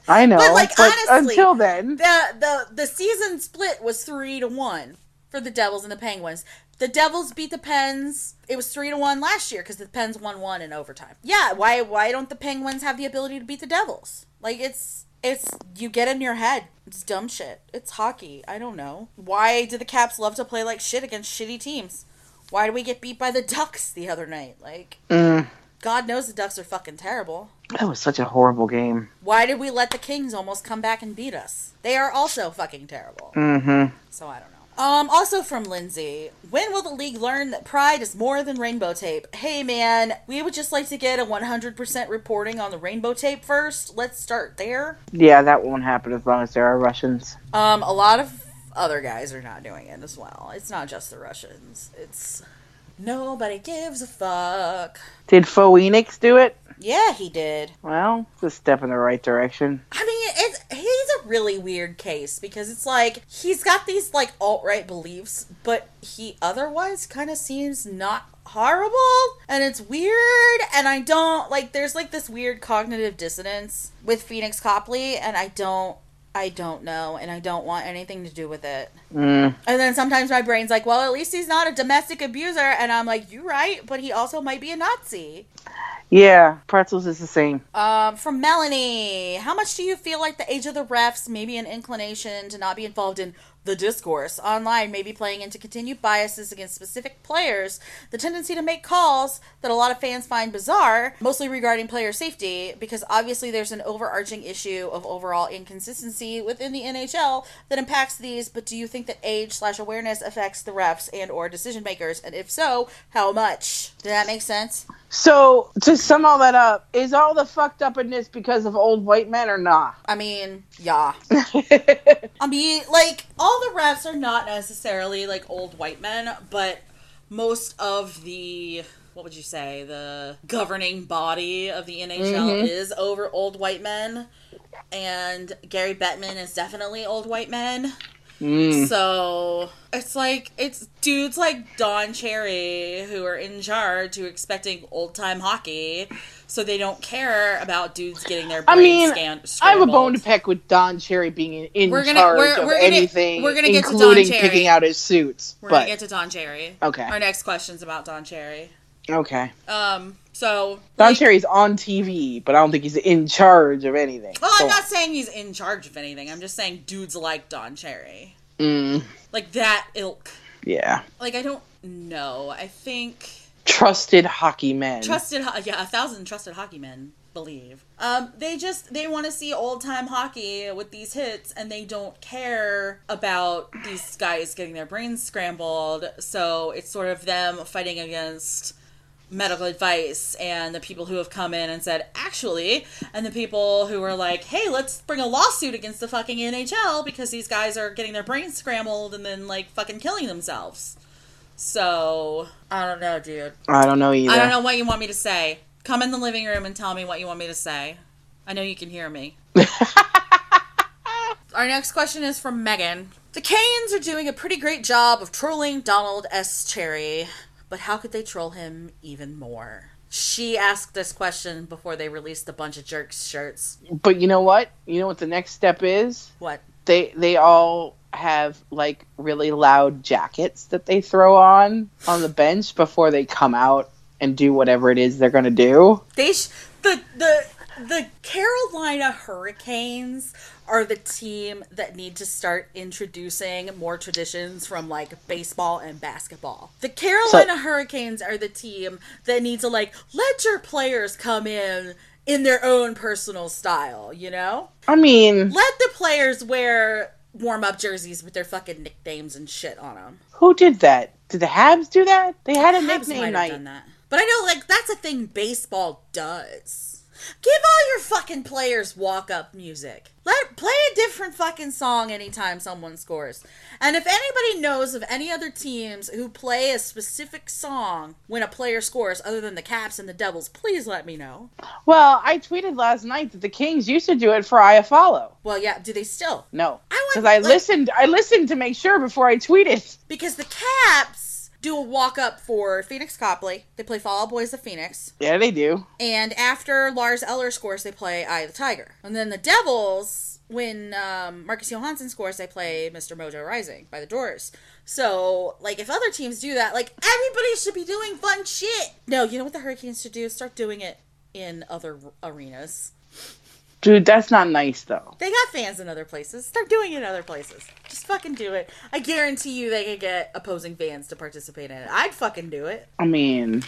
[SPEAKER 1] I know,
[SPEAKER 2] But, like,
[SPEAKER 1] but
[SPEAKER 2] honestly,
[SPEAKER 1] until then,
[SPEAKER 2] The the the season split was three to one for the Devils and the Penguins. The Devils beat the Pens. It was three to one last year because the Pens won one in overtime. Yeah, why why don't the Penguins have the ability to beat the Devils? Like it's it's you get in your head. It's dumb shit. It's hockey. I don't know. Why do the Caps love to play like shit against shitty teams? Why do we get beat by the Ducks the other night? Like
[SPEAKER 1] mm,
[SPEAKER 2] God knows the Ducks are fucking terrible.
[SPEAKER 1] that was such a horrible game.
[SPEAKER 2] Why did we let the Kings almost come back and beat us? They are also fucking terrible.
[SPEAKER 1] Mm-hmm.
[SPEAKER 2] So I don't know. Um, also from Lindsay, when will the league learn that pride is more than rainbow tape? Hey man, we would just like to get a 100% reporting on the rainbow tape first. Let's start there.
[SPEAKER 1] Yeah, that won't happen as long as there are Russians.
[SPEAKER 2] Um, a lot of other guys are not doing it as well. It's not just the Russians. It's nobody gives a fuck.
[SPEAKER 1] Did Phoenix do it?
[SPEAKER 2] Yeah, he did.
[SPEAKER 1] Well, it's a step in the right direction.
[SPEAKER 2] I mean, it's he's a really weird case because it's like he's got these like alt right beliefs, but he otherwise kind of seems not horrible, and it's weird. And I don't like. There's like this weird cognitive dissonance with Phoenix Copley, and I don't. I don't know, and I don't want anything to do with it.
[SPEAKER 1] Mm.
[SPEAKER 2] And then sometimes my brain's like, well, at least he's not a domestic abuser. And I'm like, you're right, but he also might be a Nazi.
[SPEAKER 1] Yeah, pretzels is the same.
[SPEAKER 2] Um, from Melanie, how much do you feel like the age of the refs, maybe an inclination to not be involved in the discourse online, may be playing into continued biases against specific players, the tendency to make calls that a lot of fans find bizarre, mostly regarding player safety, because obviously there's an overarching issue of overall inconsistency within the NHL that impacts these. But do you think that age slash awareness affects the refs and or decision makers, and if so, how much? Did that make sense?
[SPEAKER 1] So, to sum all that up, is all the fucked up in this because of old white men or not?
[SPEAKER 2] I mean, yeah. I mean, like all the refs are not necessarily like old white men, but most of the what would you say the governing body of the NHL mm-hmm. is over old white men, and Gary Bettman is definitely old white men. Mm. So it's like it's dudes like Don Cherry who are in charge who are expecting old time hockey, so they don't care about dudes getting their
[SPEAKER 1] I
[SPEAKER 2] brains
[SPEAKER 1] mean,
[SPEAKER 2] scan-
[SPEAKER 1] I have a bone to peck with Don Cherry being in,
[SPEAKER 2] We're gonna-
[SPEAKER 1] charge
[SPEAKER 2] we're- we're gonna-
[SPEAKER 1] anything,
[SPEAKER 2] we're gonna get to Don Cherry.
[SPEAKER 1] picking out his suits.
[SPEAKER 2] We're
[SPEAKER 1] but
[SPEAKER 2] gonna get to Don Cherry.
[SPEAKER 1] Okay.
[SPEAKER 2] Our next question's about Don Cherry.
[SPEAKER 1] Okay,
[SPEAKER 2] Um. So
[SPEAKER 1] Don
[SPEAKER 2] like-
[SPEAKER 1] Cherry's on TV, but I don't think he's in charge of anything.
[SPEAKER 2] Well, I'm not
[SPEAKER 1] on.
[SPEAKER 2] saying he's in charge of anything. I'm just saying dudes like Don Cherry,
[SPEAKER 1] Mm,
[SPEAKER 2] like that ilk.
[SPEAKER 1] yeah,
[SPEAKER 2] Like I don't know. I think
[SPEAKER 1] trusted hockey men.
[SPEAKER 2] trusted, ho- yeah, a thousand trusted hockey men believe. Um, they just they want to see old time hockey with these hits, and they don't care about these guys getting their brains scrambled. So it's sort of them fighting against medical advice and the people who have come in and said actually and the people who are like hey let's bring a lawsuit against the fucking nhl because these guys are getting their brains scrambled and then like fucking killing themselves so i don't know dude
[SPEAKER 1] I don't know either.
[SPEAKER 2] I don't know what you want me to say. Come in the living room and tell me what you want me to say. I know you can hear me. Our next question is from Megan. The Canes are doing a pretty great job of trolling Donald S. Cherry, but how could they troll him even more? She asked this question before they released a bunch of jerks shirts.
[SPEAKER 1] But you know what? You know what the next step is?
[SPEAKER 2] What?
[SPEAKER 1] They they all have like really loud jackets that they throw on on the bench before they come out and do whatever it is they're gonna do.
[SPEAKER 2] They sh- the the the Carolina Hurricanes are the team that need to start introducing more traditions from like baseball and basketball. The Carolina Hurricanes are the team that need to like let your players come in in their own personal style, you know?
[SPEAKER 1] I mean,
[SPEAKER 2] Let the players wear warm up jerseys with their fucking nicknames and shit on them.
[SPEAKER 1] who did that? Did the Habs do that? They had a
[SPEAKER 2] might
[SPEAKER 1] nickname night.
[SPEAKER 2] done that. But I know, like, that's a thing baseball does. Give all your fucking players walk up music. Let play a different fucking song anytime someone scores. And if anybody knows of any other teams who play a specific song when a player scores, other than the Caps and the Devils, please let me know.
[SPEAKER 1] Well, I tweeted last night that the Kings used to do it for I follow.
[SPEAKER 2] Well, yeah, do they still?
[SPEAKER 1] No,
[SPEAKER 2] I
[SPEAKER 1] because I
[SPEAKER 2] like-
[SPEAKER 1] listened. I listened to make sure before I tweeted.
[SPEAKER 2] Because the Caps do a walk up for Phoenix Copley. They play Fall Out Boys of Phoenix.
[SPEAKER 1] Yeah, they do.
[SPEAKER 2] And after Lars Eller scores, they play Eye of the Tiger. And then the Devils, when um, Marcus Johansson scores, they play Mr. Mojo Rising by the Doors. So, like, if other teams do that, like, everybody should be doing fun shit. No, you know what the Hurricanes should do? Start doing it in other r- arenas.
[SPEAKER 1] Dude, that's not nice though.
[SPEAKER 2] They got fans in other places. Start doing it in other places. Just fucking do it. I guarantee you they could get opposing fans to participate in it. I'd fucking do it.
[SPEAKER 1] I mean,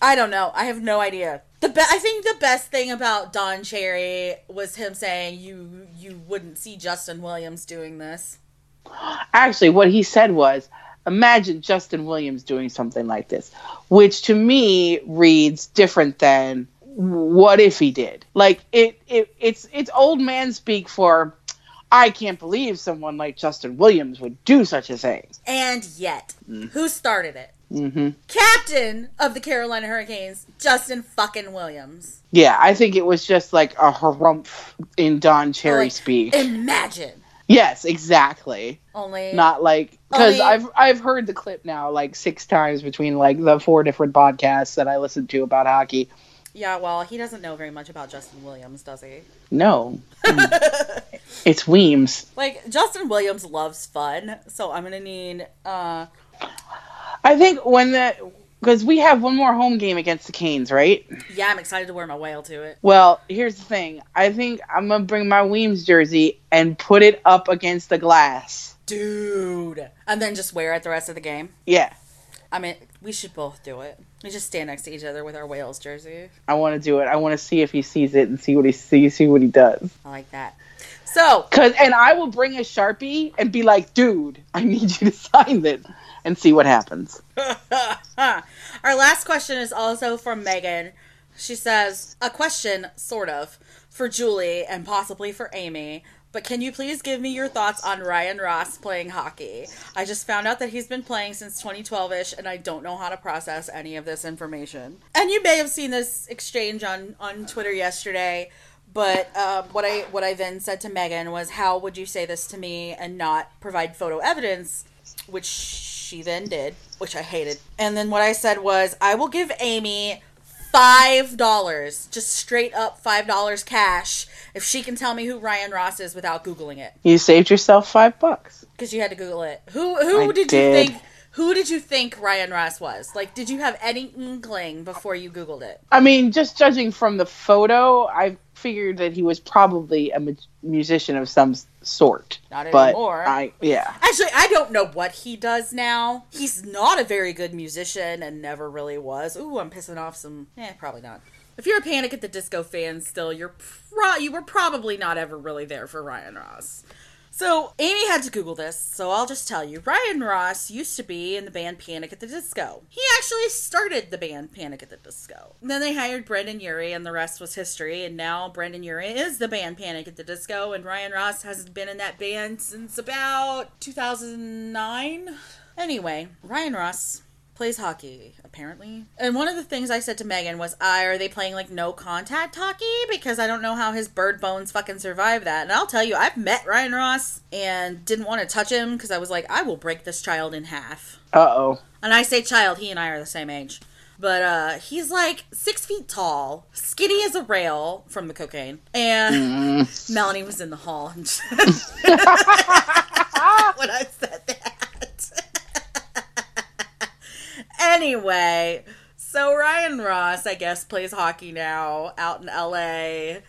[SPEAKER 2] I don't know. I have no idea. The be- I think the best thing about Don Cherry was him saying you you wouldn't see Justin Williams doing this.
[SPEAKER 1] actually, what he said was, imagine Justin Williams doing something like this, which to me reads different than what if he did. Like it, it it's it's old man speak for. I can't believe someone like Justin Williams would do such a thing.
[SPEAKER 2] And yet, who started it?
[SPEAKER 1] hmm
[SPEAKER 2] Captain of the Carolina Hurricanes, Justin fucking Williams.
[SPEAKER 1] Yeah, I think it was just like a harumph in Don Cherry
[SPEAKER 2] Like,
[SPEAKER 1] speak.
[SPEAKER 2] Imagine.
[SPEAKER 1] yes, exactly.
[SPEAKER 2] Only
[SPEAKER 1] Not like because I've I've heard the clip now like six times between like the four different podcasts that I listened to about hockey.
[SPEAKER 2] Yeah, well, he doesn't know very much about Justin Williams, does he?
[SPEAKER 1] No, it's Weems.
[SPEAKER 2] Like Justin Williams loves fun, so I'm gonna need uh
[SPEAKER 1] I think when the because we have one more home game against the Canes, right?
[SPEAKER 2] yeah, I'm excited to wear my whale to it.
[SPEAKER 1] Well, here's the thing. I think I'm gonna bring my Weems jersey and put it up against the glass.
[SPEAKER 2] Dude. And then just wear it the rest of the game.
[SPEAKER 1] Yeah,
[SPEAKER 2] I mean, we should both do it. We just stand next to each other with our whales jersey.
[SPEAKER 1] I want to do it. I want to see if he sees it and see what he see see what he does.
[SPEAKER 2] I like that. So,
[SPEAKER 1] Cause and I will bring a sharpie and be like, dude, I need you to sign this and see what happens.
[SPEAKER 2] our last question is also from Megan. She says, a question, sort of, for Julie and possibly for Amy. But can you please give me your thoughts on Ryan Ross playing hockey? I just found out that he's been playing since 2012 ish, and I don't know how to process any of this information. And you may have seen this exchange on, on Twitter yesterday. But um, what I what I then said to Megan was, "How would you say this to me and not provide photo evidence?" Which she then did, which I hated. And then what I said was, "I will give Amy five dollars, just straight up five dollars cash, if she can tell me who Ryan Ross is without googling it."
[SPEAKER 1] You saved yourself five bucks.
[SPEAKER 2] Because you had to Google it. Who who
[SPEAKER 1] I
[SPEAKER 2] did,
[SPEAKER 1] did.
[SPEAKER 2] you think? Who did you think Ryan Ross was? Like, did you have any inkling before you Googled it?
[SPEAKER 1] I mean, just judging from the photo, I figured that he was probably a mu- musician of some sort.
[SPEAKER 2] Not
[SPEAKER 1] but
[SPEAKER 2] anymore.
[SPEAKER 1] I yeah.
[SPEAKER 2] Actually, I don't know what he does now. He's not a very good musician and never really was. Ooh, I'm pissing off some. Eh, probably not. If you're a Panic at the Disco fan still, you're pro- you were probably not ever really there for Ryan Ross. So, Amy had to Google this, so I'll just tell you. Ryan Ross used to be in the band Panic at the Disco. He actually started the band Panic at the Disco. Then they hired Brendon Urie, and the rest was history, and now Brendon Urie is the band Panic at the Disco, and Ryan Ross has been in that band since about 2009. Anyway, Ryan Ross plays hockey apparently. And one of the things i said to megan was i are they playing like no contact hockey? Because i don't know how his bird bones fucking survive that. And i'll tell you i've met ryan ross and didn't want to touch him because i was like i will break this child in half.
[SPEAKER 1] Uh oh.
[SPEAKER 2] and i say child he and i are the same age. But uh he's like six feet tall skinny as a rail from the cocaine. And melanie was in the hall. When i said that anyway, so Ryan Ross, I guess, plays hockey now out in LA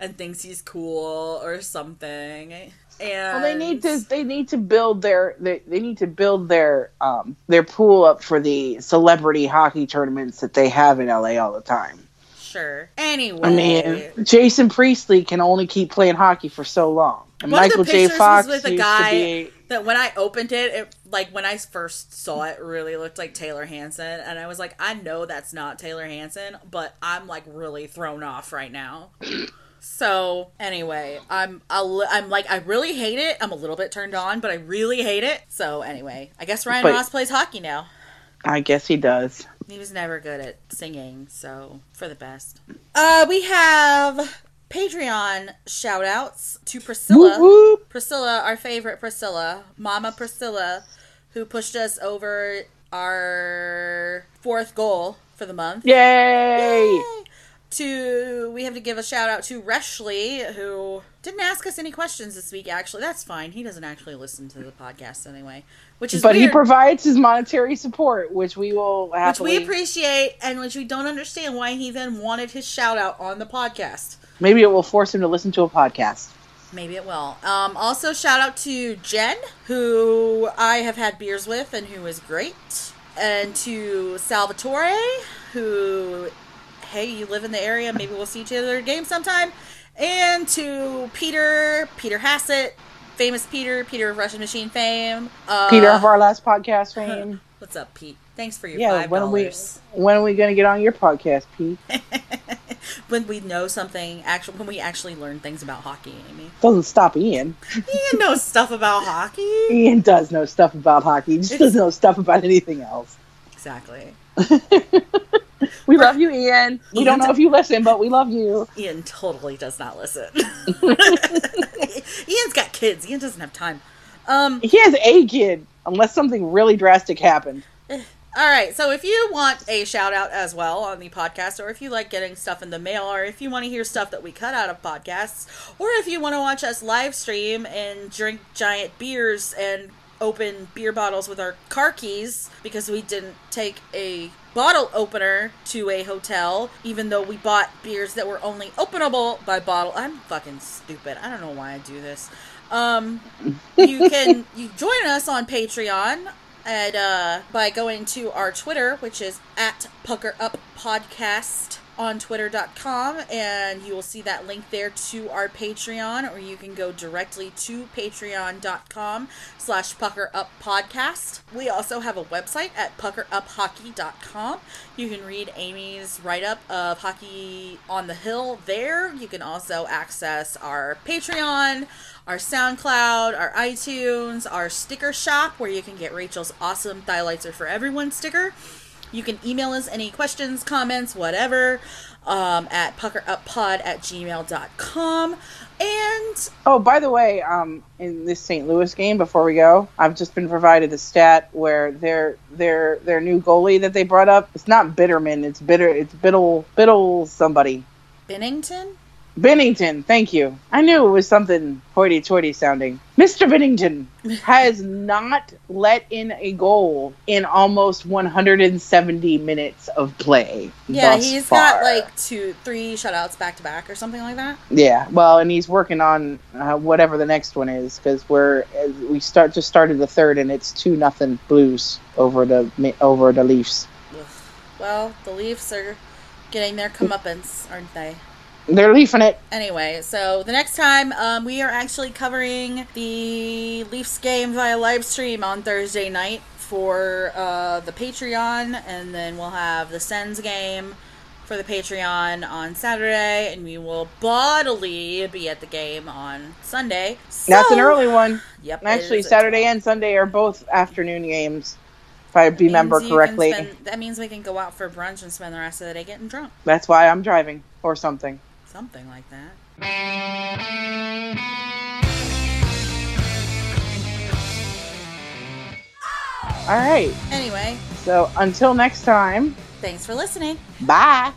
[SPEAKER 2] and thinks he's cool or something. And
[SPEAKER 1] Well, they need to they need to build their they, they need to build their um their pool up for the celebrity hockey tournaments that they have in LA all the time.
[SPEAKER 2] sure. Anyway,
[SPEAKER 1] I mean, Jason Priestley can only keep playing hockey for so long. And
[SPEAKER 2] One
[SPEAKER 1] Michael
[SPEAKER 2] of the
[SPEAKER 1] J. Fox
[SPEAKER 2] was with a guy
[SPEAKER 1] be.
[SPEAKER 2] That when I opened it, it, like when I first saw it, really looked like Taylor Hanson, and I was like, I know that's not Taylor Hanson, but I'm like really thrown off right now. So anyway, I'm li- I'm like I really hate it. I'm a little bit turned on, but I really hate it. So anyway, I guess Ryan
[SPEAKER 1] But-
[SPEAKER 2] Ross plays hockey now.
[SPEAKER 1] I guess he does.
[SPEAKER 2] He was never good at singing, so for the best. Uh, we have Patreon shout outs to Priscilla. Priscilla, our favorite Priscilla, Mama Priscilla, who pushed us over our fourth goal for the month.
[SPEAKER 1] Yay!
[SPEAKER 2] Yay! To we have to give a shout out to Reshley, who didn't ask us any questions this week. Actually, that's fine. He doesn't actually listen to the podcast anyway, which is
[SPEAKER 1] But he provides his monetary support, which we will
[SPEAKER 2] which we appreciate, and which we don't understand why he then wanted his shout out on the podcast.
[SPEAKER 1] Maybe it will force him to listen to a podcast.
[SPEAKER 2] Maybe it will. Um, also, shout out to Jen, who I have had beers with and who is great. And to Salvatore, who, hey, you live in the area, maybe we'll see each other at a game sometime. And to Peter, Peter Hassett, famous Peter, Peter of Russian Machine fame. Uh,
[SPEAKER 1] Peter of our last podcast fame.
[SPEAKER 2] What's up, Pete? Thanks for your
[SPEAKER 1] yeah,
[SPEAKER 2] five
[SPEAKER 1] when are we when are we gonna get on your podcast, Pete?
[SPEAKER 2] when we know something, actually, when we actually learn things about hockey, Amy.
[SPEAKER 1] Doesn't stop Ian.
[SPEAKER 2] Ian knows stuff about hockey.
[SPEAKER 1] Ian does know stuff about hockey. He just
[SPEAKER 2] It's-
[SPEAKER 1] doesn't know stuff about anything else.
[SPEAKER 2] Exactly.
[SPEAKER 1] We love you, Ian. We don't know if you listen, but we love you.
[SPEAKER 2] Ian totally does not listen. Ian's got kids. Ian doesn't have time. Um,
[SPEAKER 1] He has a kid, unless something really drastic happened.
[SPEAKER 2] All right. So if you want a shout out as well on the podcast, or if you like getting stuff in the mail, or if you want to hear stuff that we cut out of podcasts, or if you want to watch us live stream and drink giant beers and open beer bottles with our car keys because we didn't take a bottle opener to a hotel, even though we bought beers that were only openable by bottle. I'm fucking stupid. I don't know why I do this. Um, you can you join us on Patreon at uh by going to our Twitter, which is at Pucker Up Podcast on twitter.com and you will see that link there to our patreon or you can go directly to patreon.com slash pucker up podcast we also have a website at puckeruphockey.com you can read amy's write-up of hockey on the hill there. You can also access our patreon our SoundCloud, our iTunes, our sticker shop where you can get Rachel's awesome Thylights are for everyone sticker. You can email us any questions, comments, whatever, um, at puckeruppod at gmail.com. And
[SPEAKER 1] Oh, by the way, um, in this St. Louis game, before we go, I've just been provided a stat where their their their new goalie that they brought up, it's not Bitterman, it's bitter, it's Biddle Biddle somebody.
[SPEAKER 2] Binnington?
[SPEAKER 1] Binnington, thank you. I knew it was something hoity-toity sounding. Mr. Binnington has not let in a goal in almost 170 minutes of play.
[SPEAKER 2] Yeah, he's
[SPEAKER 1] far.
[SPEAKER 2] got like two, three shutouts back to back or something like that.
[SPEAKER 1] Yeah, well, and he's working on uh, whatever the next one is because we're we start just started the third and it's two nothing Blues over the over the Leafs.
[SPEAKER 2] Well, the Leafs are getting their comeuppance, aren't they?
[SPEAKER 1] They're leafing it.
[SPEAKER 2] Anyway, so the next time um, we are actually covering the Leafs game via live stream on Thursday night for uh, the Patreon, and then we'll have the Sens game for the Patreon on Saturday, and we will bodily be at the game on Sunday.
[SPEAKER 1] That's an early one.
[SPEAKER 2] Yep.
[SPEAKER 1] And actually, Saturday and Sunday are both afternoon games. If I remember correctly,
[SPEAKER 2] spend- that means we can go out for brunch and spend the rest of the day getting drunk.
[SPEAKER 1] that's why I'm driving or something.
[SPEAKER 2] Something like that.
[SPEAKER 1] All right.
[SPEAKER 2] Anyway,
[SPEAKER 1] So until next time,
[SPEAKER 2] thanks for listening. bye.